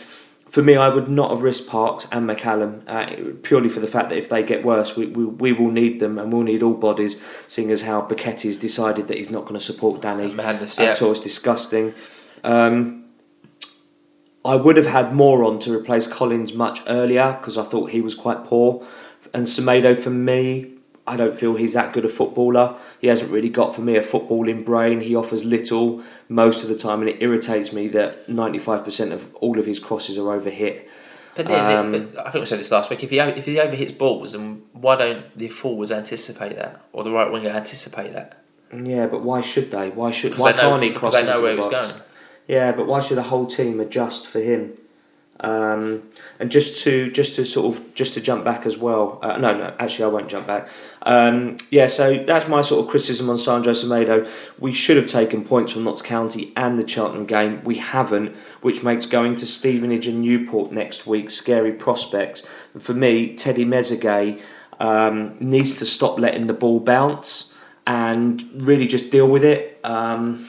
For me, I would not have risked Parkes and McCallum uh, purely for the fact that if they get worse, we, we, we will need them and we'll need all bodies, seeing as how Becchetti's decided that he's not going to support Danny Madness, yeah. at all. It's disgusting. Um, I would have had more on to replace Collins much earlier because I thought he was quite poor. And Semedo, for me, I don't feel he's that good a footballer. He hasn't really got, for me, a footballing brain. He offers little most of the time, and it irritates me that 95% of all of his crosses are overhit. But, Um, but I think we said this last week. If he if he overhits balls, then why don't the forwards anticipate that, or the right winger anticipate that? Yeah, but why should they? Why should why know can't he because cross they into know where the box? going. Yeah, but why should a whole team adjust for him? Um, and just to just to sort of just to jump back as well. Uh, no, no, actually, I won't jump back. Um, yeah, so that's my sort of criticism on Sandro Semedo. We should have taken points from Notts County and the Cheltenham game. We haven't, which makes going to Stevenage and Newport next week scary prospects. And for me, Teddy Mezague um, needs to stop letting the ball bounce and really just deal with it um,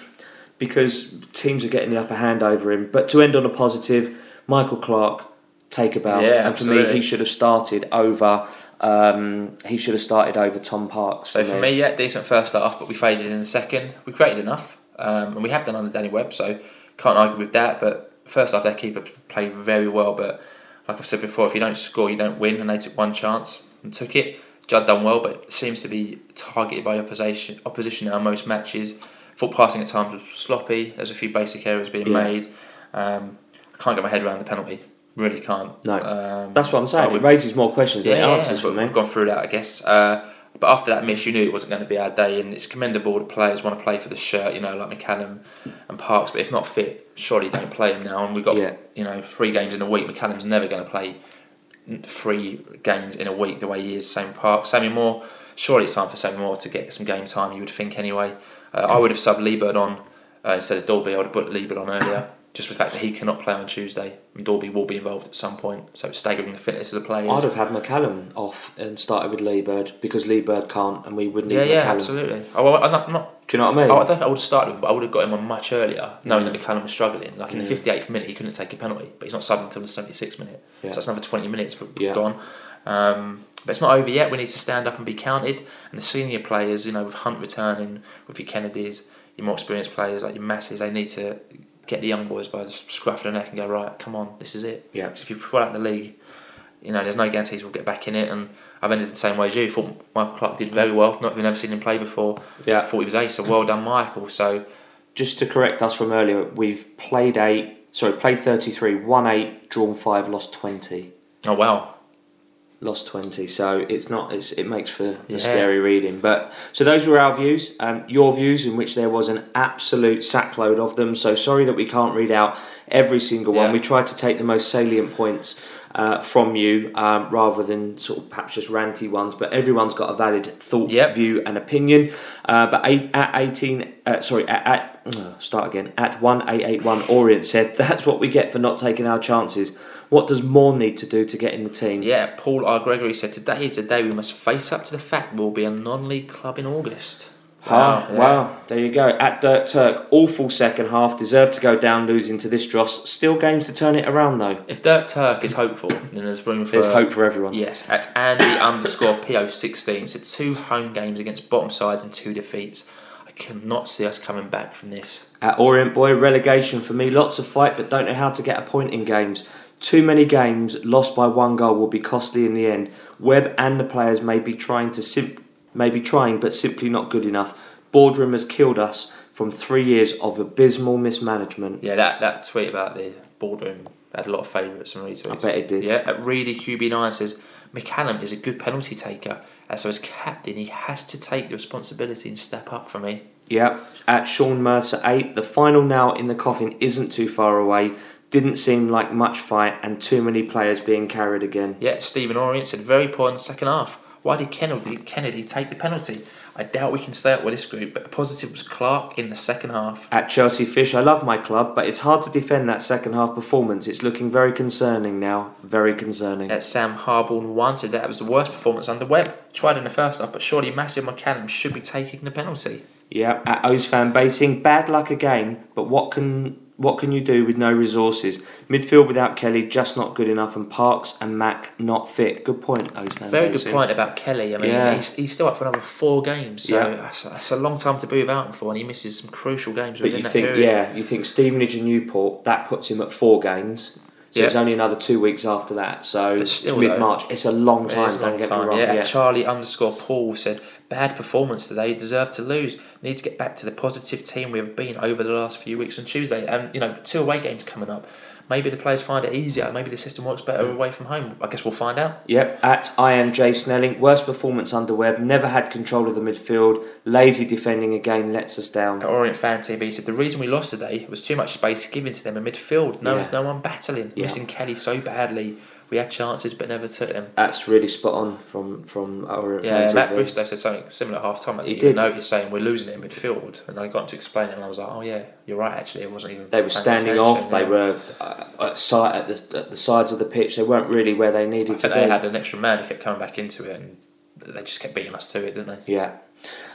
because teams are getting the upper hand over him. But to end on a positive, Michael Clark take about. Yeah, and for me, he should have started over. Um, he should have started over Tom Parkes. So for me, yeah, decent first half, but we faded in the second. We created enough, um, and we have done under Danny Webb, so can't argue with that. But first half, their keeper played very well. But like I've said before, if you don't score, you don't win, and they took one chance and took it. Judd done well, but seems to be targeted by opposition. Opposition now in most matches. Foot passing at times was sloppy. There's a few basic errors being Yeah. made. Um, can't get my head around the penalty. Really can't. No. Um, That's what I'm saying. It raises more questions than it answers for me. We've gone through that, I guess. Uh, but after that miss, you knew it wasn't going to be our day, and it's commendable that players want to play for the shirt, you know, like McCallum and Parkes. But if not fit, surely don't play him now. And we've got, Yeah. you know, three games in a week. McCallum's never going to play three games in a week the way he is. Same Parkes, Sammy Moore. Surely it's time for Sammy Moore to get some game time. You would think anyway. Uh, I would have subbed Liebert on uh, instead of Dalby. I would have put Liebert on earlier. Just the fact that he cannot play on Tuesday, and Dalby will be involved at some point, so it's staggering the fitness of the players. I'd have had McCallum off and started with Lee Bird because Lee Bird can't, and we would need Yeah, yeah, McCallum. absolutely. I, I'm not, I'm not, Do you know what I mean? I don't think I would have started with, but I would have got him on much earlier, knowing Yeah. that McCallum was struggling. Like in Yeah. the 58th minute, he couldn't take a penalty, but he's not subbed until the 76th minute. Yeah. So that's another 20 minutes Yeah. gone. Um, but it's not over yet. We need to stand up and be counted. And the senior players, you know, with Hunt returning, with your Kennedys, your more experienced players like your Masses, they need to get the young boys by the scruff of the neck and go, right, come on, this is it. Yeah. 'Cause if you fall out in the league, you know, there's no guarantees we'll get back in it. And I've ended the same way as you. Thought Michael Clark did very well. Not having ever seen him play before. Yeah. thought he was ace. So well done, Michael. So Just to correct us from earlier, we've played eight. Sorry, played thirty-three, won eight, drawn five, lost twenty. oh wow, Lost twenty. So it's not. It's, it makes for, for Yeah. scary reading. But so those were our views. Um, your views, in which there was an absolute sackload of them. So sorry that we can't read out every single one. Yeah. We tried to take the most salient points. Uh, from you, um, rather than sort of perhaps just ranty ones, but everyone's got a valid thought, Yep. view, and opinion. Uh, but eight, at eighteen, uh, sorry, at, at uh, start again at one eight eight one. Orient said that's what we get for not taking our chances. What does Moore need to do to get in the team? yeah. Paul R. Gregory said today is the day we must face up to the fact we'll be a non-league club in August. Ah, yeah. wow, there you go. At Dirt Turk, awful second half, deserved to go down losing to this dross. Still games to turn it around though. If Dirk Turk is hopeful, then there's room for There's hope for everyone. Yes, at Andy underscore PO16 said two home games against bottom sides and two defeats. I cannot see us coming back from this. At Orient Boy, relegation for me, lots of fight, but don't know how to get a point in games. Too many games lost by one goal will be costly in the end. Webb and the players may be trying to sim- may be trying, but simply not good enough. Boardroom has killed us from three years of abysmal mismanagement. Yeah, that, that tweet about the boardroom had a lot of favourites and retweets. I bet it did. Yeah, at Reedy QB9 says McCallum is a good penalty taker, and so as captain, he has to take the responsibility and step up for me. Yeah, at Sean Mercer 8, the final now in the coffin isn't too far away. Didn't seem like much fight and too many players being carried again. Yeah, Stephen Orient said very poor in the second half. Why did Kennedy, Kennedy take the penalty? I doubt we can stay up with this group, but the positive was Clark in the second half. At Chelsea Fish, I love my club, but it's hard to defend that second half performance. It's looking very concerning now. Very concerning. At Sam Harborne wanted that It was the worst performance under Webb. Tried in the first half, but surely Massive McCallum should be taking the penalty. Yeah, at O's fan basing, bad luck again, but what can what can you do with no resources? Midfield without Kelly just not good enough, and Parkes and Mac not fit. Good point, Very good point about Kelly. I mean, Yeah. he's, he's still up for another four games, so Yeah. that's, that's a long time to be without him for, and he misses some crucial games But within you that think, period. yeah, you think Stevenage and Newport that puts him at four games. So it's only another two weeks after that. So mid March. It's a long time. don't get time, me wrong. Yeah, Yeah. Charlie underscore Paul said, bad performance today, deserve to lose. Need to get back to the positive team we have been over the last few weeks on Tuesday. And, you know, two away games coming up. Maybe the players find it easier. Maybe the system works better mm. away from home. I guess we'll find out. Yep, at I am Jay Snelling. Worst performance under Webb. Never had control of the midfield. Lazy defending again lets us down. At Orient Fan TV said the reason we lost today was too much space given to them in midfield. No, Yeah. there's no one battling. Yeah. Missing Kelly so badly. We had chances but never took them. That's really spot on from from Orient Yeah, Matt. Bristow said something similar at half time. I He didn't even did. notice saying we're losing it in midfield. And I got him to explain it and I was like, oh yeah, you're right actually. It wasn't even. They were standing off. They yeah. were uh, at, side, at, the, at the sides of the pitch. They weren't really where they needed to think be. they had an extra man who kept coming back into it and they just kept beating us to it, didn't they? Yeah.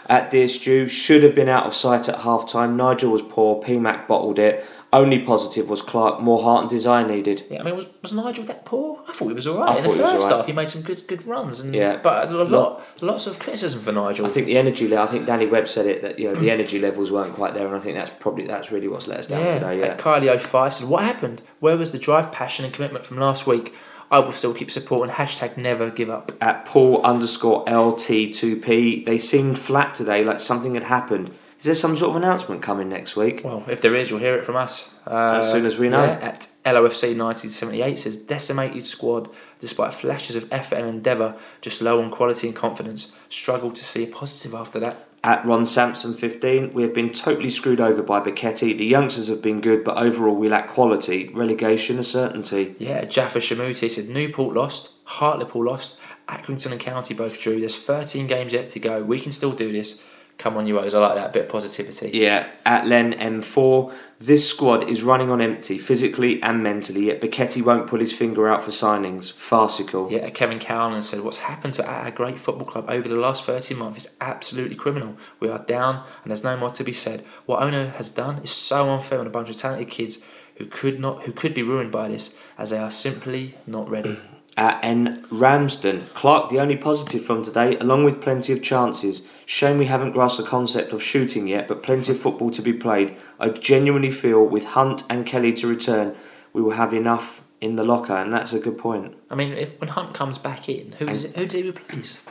At Dear Stew, should have been out of sight at half time. Nigel was poor. PMAC bottled it. Only positive was Clark. More heart and desire needed. Yeah, I mean, was, was Nigel that poor? I thought he was alright. I In the thought he was first alright. half, he made some good good runs. And, Yeah. But a lot, lots of criticism for Nigel. I think the energy level. I think Danny Webb said it that you know the energy levels weren't quite there, and I think that's probably that's really what's let us down yeah. today. Yeah. Kylie 05 said, What happened? Where was the drive, passion, and commitment from last week? I will still keep supporting. Hashtag never give up. At Paul underscore LT2P, they seemed flat today, like something had happened. Is there some sort of announcement coming next week? Well, if there is, you'll hear it from us. Uh, As soon as we know. yeah, at LOFC 1978 says decimated squad despite flashes of effort and endeavour, just low on quality and confidence. Struggled to see a positive after that. At Ron Sampson 15, we have been totally screwed over by Becchetti. The youngsters have been good, but overall we lack quality. Relegation a certainty. Yeah, Jaffa Shamuti said Newport lost, Hartlepool lost, Accrington and County both drew. There's 13 games yet to go. We can still do this. Come on, you O's. I like that bit of positivity. Yeah, at Len M4, this squad is running on empty, physically and mentally, yet Becchetti won't pull his finger out for signings. Farcical. Yeah, Kevin Cowland said, What's happened to our great football club over the last thirty months is absolutely criminal. We are down and there's no more to be said. What owner has done is so unfair on a bunch of talented kids who could not who could be ruined by this as they are simply not ready. At N. Ramsden, Clark the only positive from today, along with plenty of chances. Shame we haven't grasped the concept of shooting yet, but plenty of football to be played. I genuinely feel with Hunt and Kelly to return, we will have enough in the locker, and that's a good point. I mean, if when Hunt comes back in, who is it, who do he replace?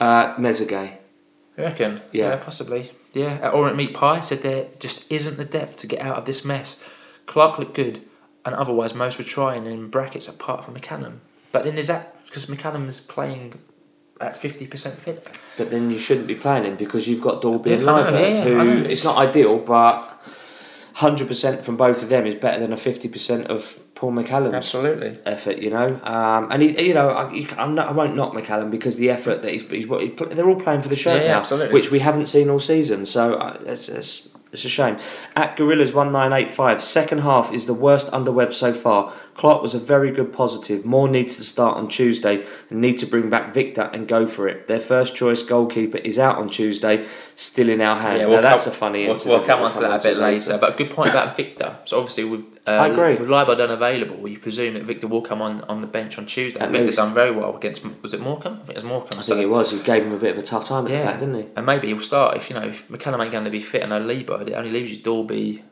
Uh, Mezague. You reckon? Yeah. possibly. Yeah, Or at Orient Meat Pie said there just isn't the depth to get out of this mess. Clark looked good, and otherwise most were trying in brackets apart from McCallum. But then is that because McCallum is playing at fifty percent fit? But then you shouldn't be playing him because you've got Dalby and Yeah, know, Liebert, yeah, who I know. it's not ideal, but hundred percent from both of them is better than a fifty percent of Paul McCallum's Absolutely. effort. You know, um, and he, you know, I, not, I won't knock McCallum because the effort that he's, he's what he, they're all playing for the shirt yeah, now, absolutely. which we haven't seen all season. So uh, it's, it's it's a shame. At Gorillas one nine eight five, second half is the worst under Webb so far. Clark was a very good positive. More needs to start on Tuesday and need to bring back Victor and go for it. Their first choice goalkeeper is out on Tuesday, still in our hands. Yeah, now that's come- a funny We'll, incident. we'll come on to that a bit later. But a good point about Victor. So obviously with uh, I agree. with unavailable, you presume that Victor will come on, on the bench on Tuesday. At Victor's done very well against was it Morecambe? I think it was Morecambe. I so- think it was. He gave him a bit of a tough time at the back, didn't he? And maybe he'll start if you know if McCallum ain't going to be fit and no it only leaves you Dalby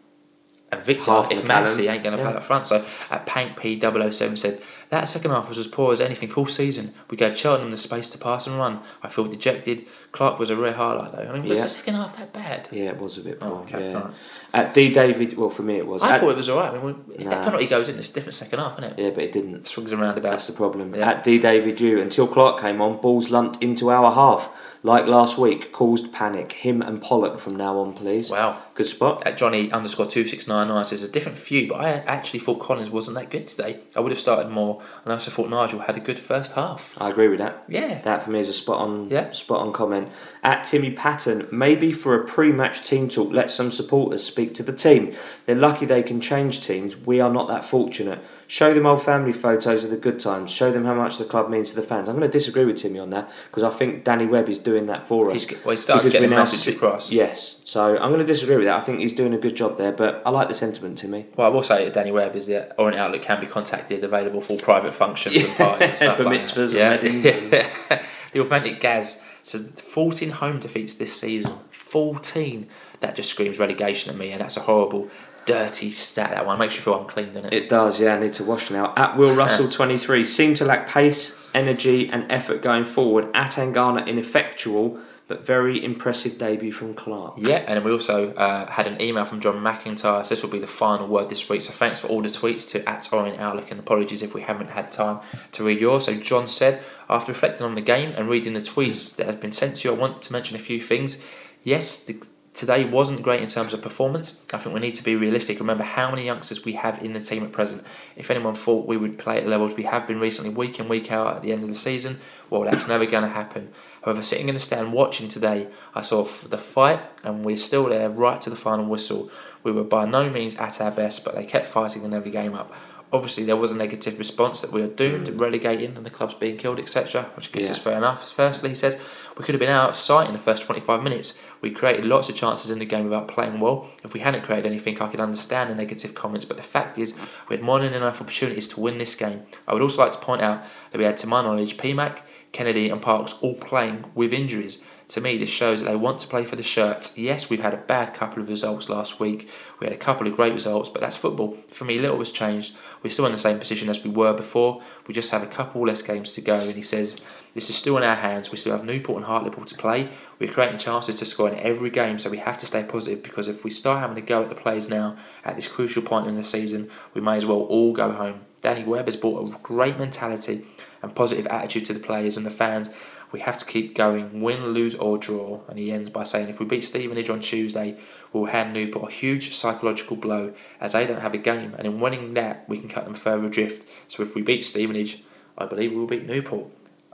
and Victor Half if. Massey ain't going to Yeah. play up front. So at Pank P 007 said that second half was as poor as anything all season. We gave Cheltenham the space to pass and run. I feel dejected. Clark was a rare highlight though. I mean, was Yeah. the second half that bad? Yeah, it was a bit oh, poor. Oh, okay, yeah. alright. At D David, well for me it was. I At- thought it was alright. I mean, if Nah. that penalty goes in, it's a different second half, isn't it? yeah, but it didn't. Swings around about. That's the problem. Yeah. At D David U, until Clark came on, balls lumped into our half. Like last week, caused panic. Him and Pollock from now on, please. Wow. Good spot. At Johnny underscore two six nine nine says a different few, but I actually thought Collins wasn't that good today. I would have started more, and I also thought Nigel had a good first half. I agree with that. Yeah. That for me is a spot on Yeah. spot on comment. At Timmy Patton, maybe for a pre match team talk, let some supporters speak to the team. They're lucky they can change teams. We are not that fortunate. Show them old family photos of the good times. Show them how much the club means to the fans. I'm going to disagree with Timmy on that because I think Danny Webb is doing that for us. He's, well, he's starting to Because get we're the now message across. Yes, so I'm going to disagree with that. I think he's doing a good job there, but I like the sentiment, Timmy. Well, I will say Danny Webb is that Orient Outlook can be contacted, available for private functions and parties and stuff like mitzvahs that. and weddings the authentic Gaz says 14 home defeats this season. 14. That just screams relegation at me, and that's a horrible, dirty stat. That one makes you feel unclean, doesn't it? It does, yeah. I need to wash now. At Will Russell, 23, seem to lack pace, energy, and effort going forward. Atangana, ineffectual. but very impressive debut from Clark. Yeah, and we also uh, had an email from John McIntyre. So this will be the final word this week. So thanks for all the tweets to at Orient Outlook and apologies if we haven't had time to read yours. So John said, after reflecting on the game and reading the tweets that have been sent to you, I want to mention a few things. Yes, the today wasn't great in terms of performance. I think we need to be realistic. Remember how many youngsters we have in the team at present. If anyone thought we would play at the levels we have been recently, week in, week out at the end of the season, well, that's never going to happen. However, sitting in the stand watching today, I saw the fight, and we're still there right to the final whistle. We were by no means at our best, but they kept fighting in every game up. Obviously, there was a negative response that we are doomed, mm. relegating, and the club's being killed, etc., which I guess yeah. is fair enough. Firstly, he says, we could have been out of sight in the first 25 minutes. We created lots of chances in the game without playing well. If we hadn't created anything, I could understand the negative comments, but the fact is, we had more than enough opportunities to win this game. I would also like to point out that we had, to my knowledge, PMAC, Kennedy, and Parkes all playing with injuries. To me, this shows that they want to play for the shirts. Yes, we've had a bad couple of results last week. We had a couple of great results, but that's football. For me, little has changed. We're still in the same position as we were before. We just have a couple less games to go. And he says, This is still in our hands. We still have Newport and Hartlepool to play. We're creating chances to score in every game, so we have to stay positive because if we start having to go at the players now at this crucial point in the season, we may as well all go home. Danny Webb has brought a great mentality and positive attitude to the players and the fans we have to keep going, win, lose, or draw. And he ends by saying, if we beat Stevenage on Tuesday, we'll hand Newport a huge psychological blow as they don't have a game. And in winning that, we can cut them further adrift. So if we beat Stevenage, I believe we'll beat Newport.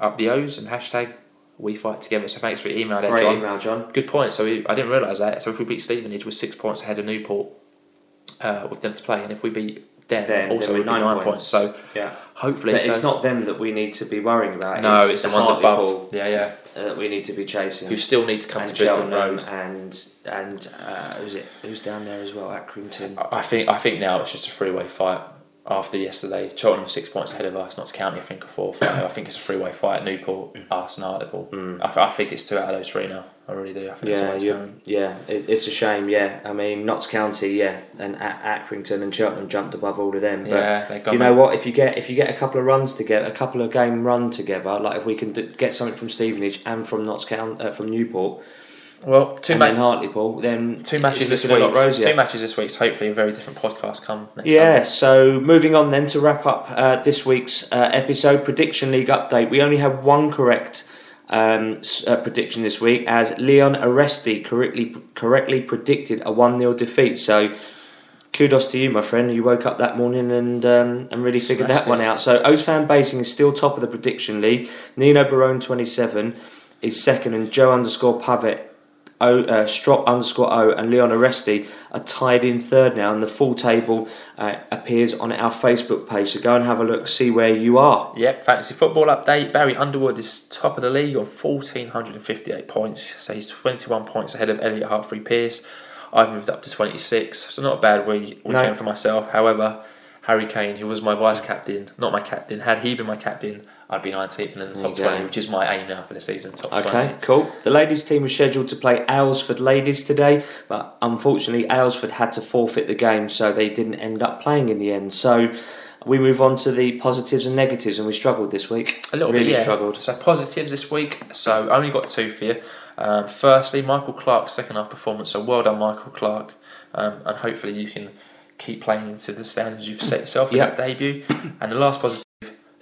Up the O's and hashtag we fight together. So thanks for your email there, Great John. email, John. Good point. So we, I didn't realise that. So if we beat Stevenage, we're six points ahead of Newport uh, with them to play. And if we beat then, then also then nine, nine points. points. So yeah, hopefully, but so. it's not them that we need to be worrying about. No, it's, it's the, the ones above. Yeah, yeah. Uh, we need to be chasing. Who still need to come and to Brisbane Road and and uh, who's it? Who's down there as well? Accrington. I think I think now it's just a freeway fight. After yesterday, Cheltenham six points ahead of us. Notts County, I think, are fourth. I think it's a freeway fight. Newport, us, and Hartlepool. Mm. I, I think it's two out of those three now. I really do. I think yeah, yeah, it, it's a shame. Yeah, I mean Notts County, yeah, and Accrington and Cheltenham jumped above all of them. But yeah, you know what? If you get if you get a couple of runs together, a couple of game run together, like if we can d- get something from Stevenage and from Notts County, uh, from Newport. Well, two matches. Hartlepool, then two matches this week. Two matches this week. So hopefully, a very different podcast come next. Yeah. Sunday. So moving on then to wrap up uh, this week's uh, episode prediction league update. We only have one correct um, uh, prediction this week as Leon Aresti correctly correctly predicted a one 0 defeat. So kudos to you, my friend. You woke up that morning and um, and really figured Smashed that it. one out. So O's fan basing is still top of the prediction league. Nino Barone twenty seven is second, and Joe underscore Pavet O, uh, Strop underscore O and Leon Aresti are tied in third now, and the full table uh, appears on our Facebook page. So go and have a look, see where you are. Yep, fantasy football update. Barry Underwood is top of the league on 1,458 points, so he's 21 points ahead of Elliot Hartfrey Pierce. I've moved up to 26, so not a bad weekend no. for myself. However, Harry Kane, who was my vice captain, not my captain, had he been my captain, I'd be 19th and in the top 20, which is my aim now for the season. Top okay, 20. cool. The ladies' team was scheduled to play Aylesford Ladies today, but unfortunately, Aylesford had to forfeit the game, so they didn't end up playing in the end. So we move on to the positives and negatives, and we struggled this week. A little really bit, yeah. struggled. So positives this week. So only got two for you. Um, firstly, Michael Clark's second half performance. So well done, Michael Clark, um, and hopefully you can keep playing to the standards you've set yourself in yep. that debut. And the last positive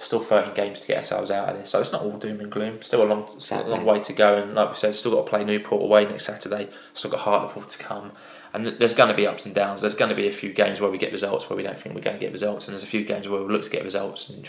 still 13 games to get ourselves out of this. So it's not all doom and gloom. Still a long, a long way to go. And like we said, still got to play Newport away next Saturday. Still got Hartlepool to come. And there's going to be ups and downs. There's going to be a few games where we get results where we don't think we're going to get results, and there's a few games where we look to get results and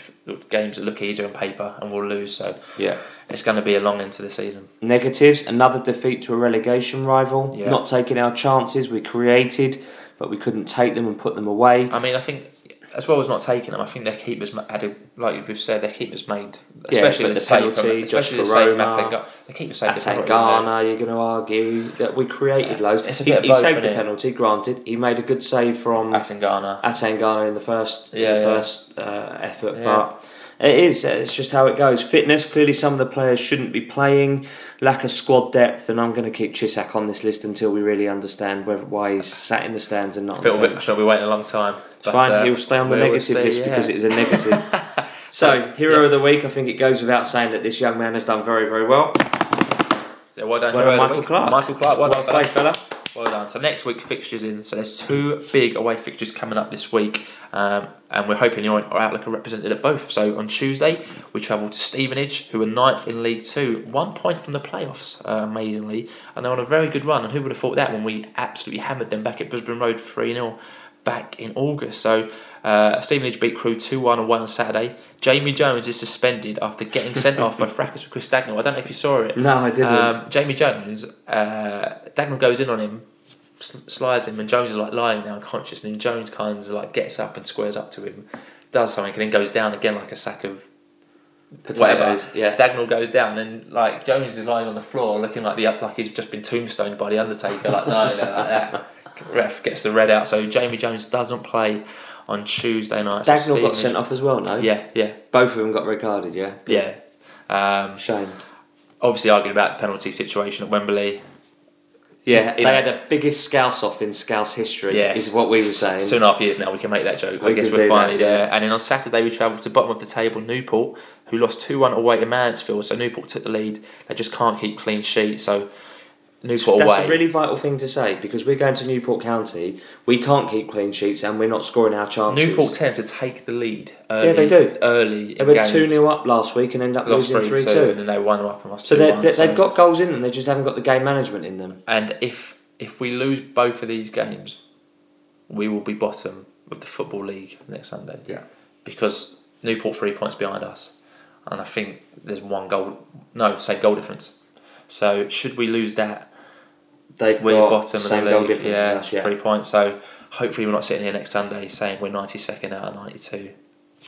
games that look easier on paper and we'll lose. So yeah, it's going to be a long end to the season. Negatives: another defeat to a relegation rival. Yeah. Not taking our chances. We created, but we couldn't take them and put them away. I mean, I think as well as not taking them, I think their keepers had a like we've said, their keepers made especially yeah, the, the penalty, from, especially the save Atangana. The keeper saved Atangana. You're going to argue that we created yeah, loads. It's a bit he, he saved the penalty. Granted, he made a good save from Atangana. Atangana in the first yeah, in the yeah. first uh, effort, but. It is. It's just how it goes. Fitness. Clearly, some of the players shouldn't be playing. Lack of squad depth, and I'm going to keep Chisak on this list until we really understand whether, why he's sat in the stands and not. I feel a bit. Shall we wait a long time? But, Fine, uh, he'll stay on the negative list yeah. because it is a negative. so, hero yeah. of the week, I think it goes without saying that this young man has done very, very well. So well done, Well hero done, of the Michael. Clark. Michael Clark, well, Well done, played, fella. Well done. So next week fixtures in. So there's two big away fixtures coming up this week, um, and we're hoping our outlook are represented at both. So on Tuesday we travel to Stevenage, who are ninth in League Two, one point from the playoffs, uh, amazingly, and they're on a very good run. And who would have thought that when we absolutely hammered them back at Brisbane Road three 0 back in August. So uh, Stevenage beat Crewe 2 1 away on Saturday. Jamie Jones is suspended after getting sent off by fracas with Chris Dagnall. I don't know if you saw it. No, I didn't. Um, Jamie Jones, uh, Dagnall goes in on him, sl- slides him, and Jones is like lying there unconscious. And then Jones kind of like gets up and squares up to him, does something, and then goes down again like a sack of whatever. Potatoes, yeah. Dagnall goes down, and like Jones is lying on the floor, looking like the like he's just been tombstoned by the Undertaker. Like no, no, like that. Ref gets the red out, so Jamie Jones doesn't play on Tuesday night. So Dagnall got sent off as well, no? Yeah, yeah, Both of them got red carded, yeah? yeah. Um, Shame. obviously arguing about the penalty situation at Wembley. Yeah, In- they had the biggest scouse off in scouse history, Yes. is what we were saying. Two and a half years now, we can make that joke. I guess we're finally that, yeah. there. And then on Saturday, we travelled to bottom of the table, Newport, who lost 2 1 away to Mansfield. So Newport took the lead. They just can't keep clean sheets. So Newport That's away. a really vital thing to say because we're going to Newport County. We can't keep clean sheets and we're not scoring our chances. Newport tend to take the lead. Early, Yeah, they do. Early. They were 2 0 up last week and end up Lost losing 3 3 2. 2. And then they won up and lost So 2 they, 1. they, they've got goals in them, they just haven't got the game management in them. And if if we lose both of these games, we will be bottom of the Football League next Sunday. Yeah. Because Newport three points behind us. And I think there's one goal, no, say goal difference. So should we lose that, They've we're got bottom of same the goal league. difference yeah, us, yeah. three points. So hopefully we're not sitting here next Sunday saying we're 92nd out of 92.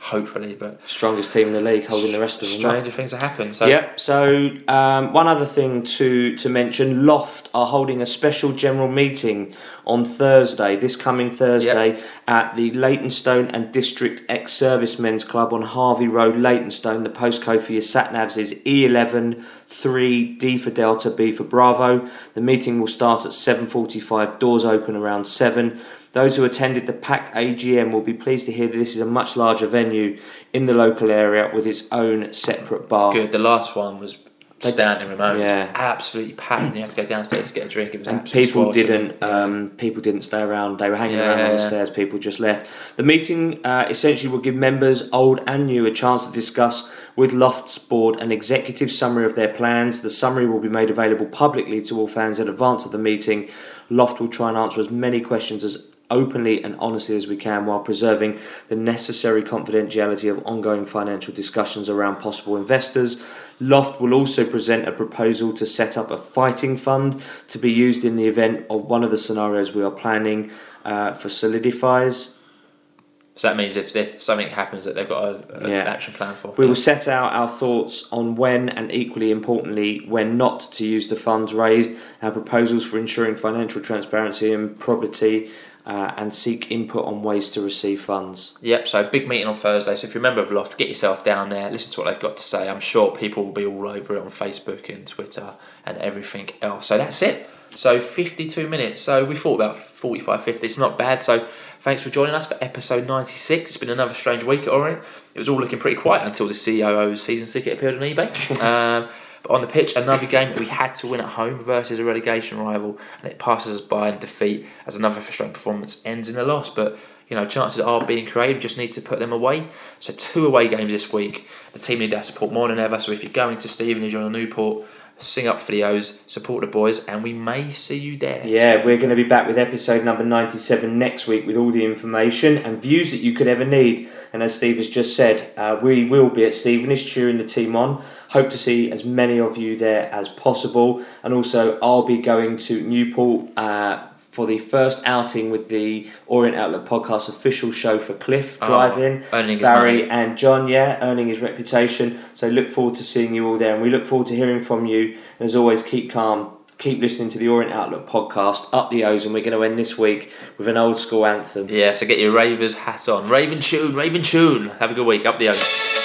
Hopefully, but Strongest team in the league, holding the rest of them. up. stranger things have happened. So Yep. So um, one other thing to to mention: Loft are holding a special general meeting on Thursday, this coming Thursday, at the Leytonstone and District Ex Servicemen's Club on Harvey Road, Leytonstone. The postcode for your sat navs is E11 3D for Delta, B for Bravo. The meeting will start at 7:45. Doors open around seven. Those who attended the packed AGM will be pleased to hear that this is a much larger venue in the local area with its own separate bar. good. The last one was standing room only. Yeah. Absolutely packed. You had to go downstairs to get a drink. It was and absolutely people didn't um, people didn't stay around they were hanging Yeah, around on the stairs people just left the meeting uh, essentially will give members old and new a chance to discuss with loft's board an executive summary of their plans the summary will be made available publicly to all fans in advance of the meeting loft will try and answer as many questions as openly and honestly as we can while preserving the necessary confidentiality of ongoing financial discussions around possible investors. Loft will also present a proposal to set up a fighting fund to be used in the event of one of the scenarios we are planning uh, for solidifies. So that means if, if something happens that they've got a, a- Yeah. an action plan for. We will set out our thoughts on when and equally importantly when not to use the funds raised, our proposals for ensuring financial transparency and probity, uh, and seek input on ways to receive funds. Yep, so big meeting on Thursday. So if you're a member of Loft, get yourself down there, listen to what they've got to say. I'm sure people will be all over it on Facebook and Twitter and everything else. So that's it. So 52 minutes. So we thought about 45, 50. It's not bad. So thanks for joining us for episode 96. It's been another strange week at Orient. It was all looking pretty quiet until the COO's season ticket appeared on eBay. um, but on the pitch, another game that we had to win at home versus a relegation rival, and it passes us by in defeat as another frustrating performance ends in a loss. But you know, chances are being creative, just need to put them away. So two away games this week. The team need our support more than ever. So if you're going to Stevenage or Newport, sing up for the O's, support the boys, and we may see you there. Yeah, we're going to be back with episode number 97 next week with all the information and views that you could ever need. And as Steve has just said, uh, we will be at Stevenage cheering the team on. Hope to see as many of you there as possible. And also, I'll be going to Newport. Uh, for the first outing with the Orient Outlook podcast official show for Cliff Oh, Drive-In, his Barry and John, yeah, earning his reputation. So look forward to seeing you all there, and we look forward to hearing from you. And as always, keep calm, keep listening to the Orient Outlook podcast, Up the O's, and we're going to end this week with an old school anthem. Yeah, so get your Ravers hat on. Raven tune, Raven tune. Have a good week. Up the O's.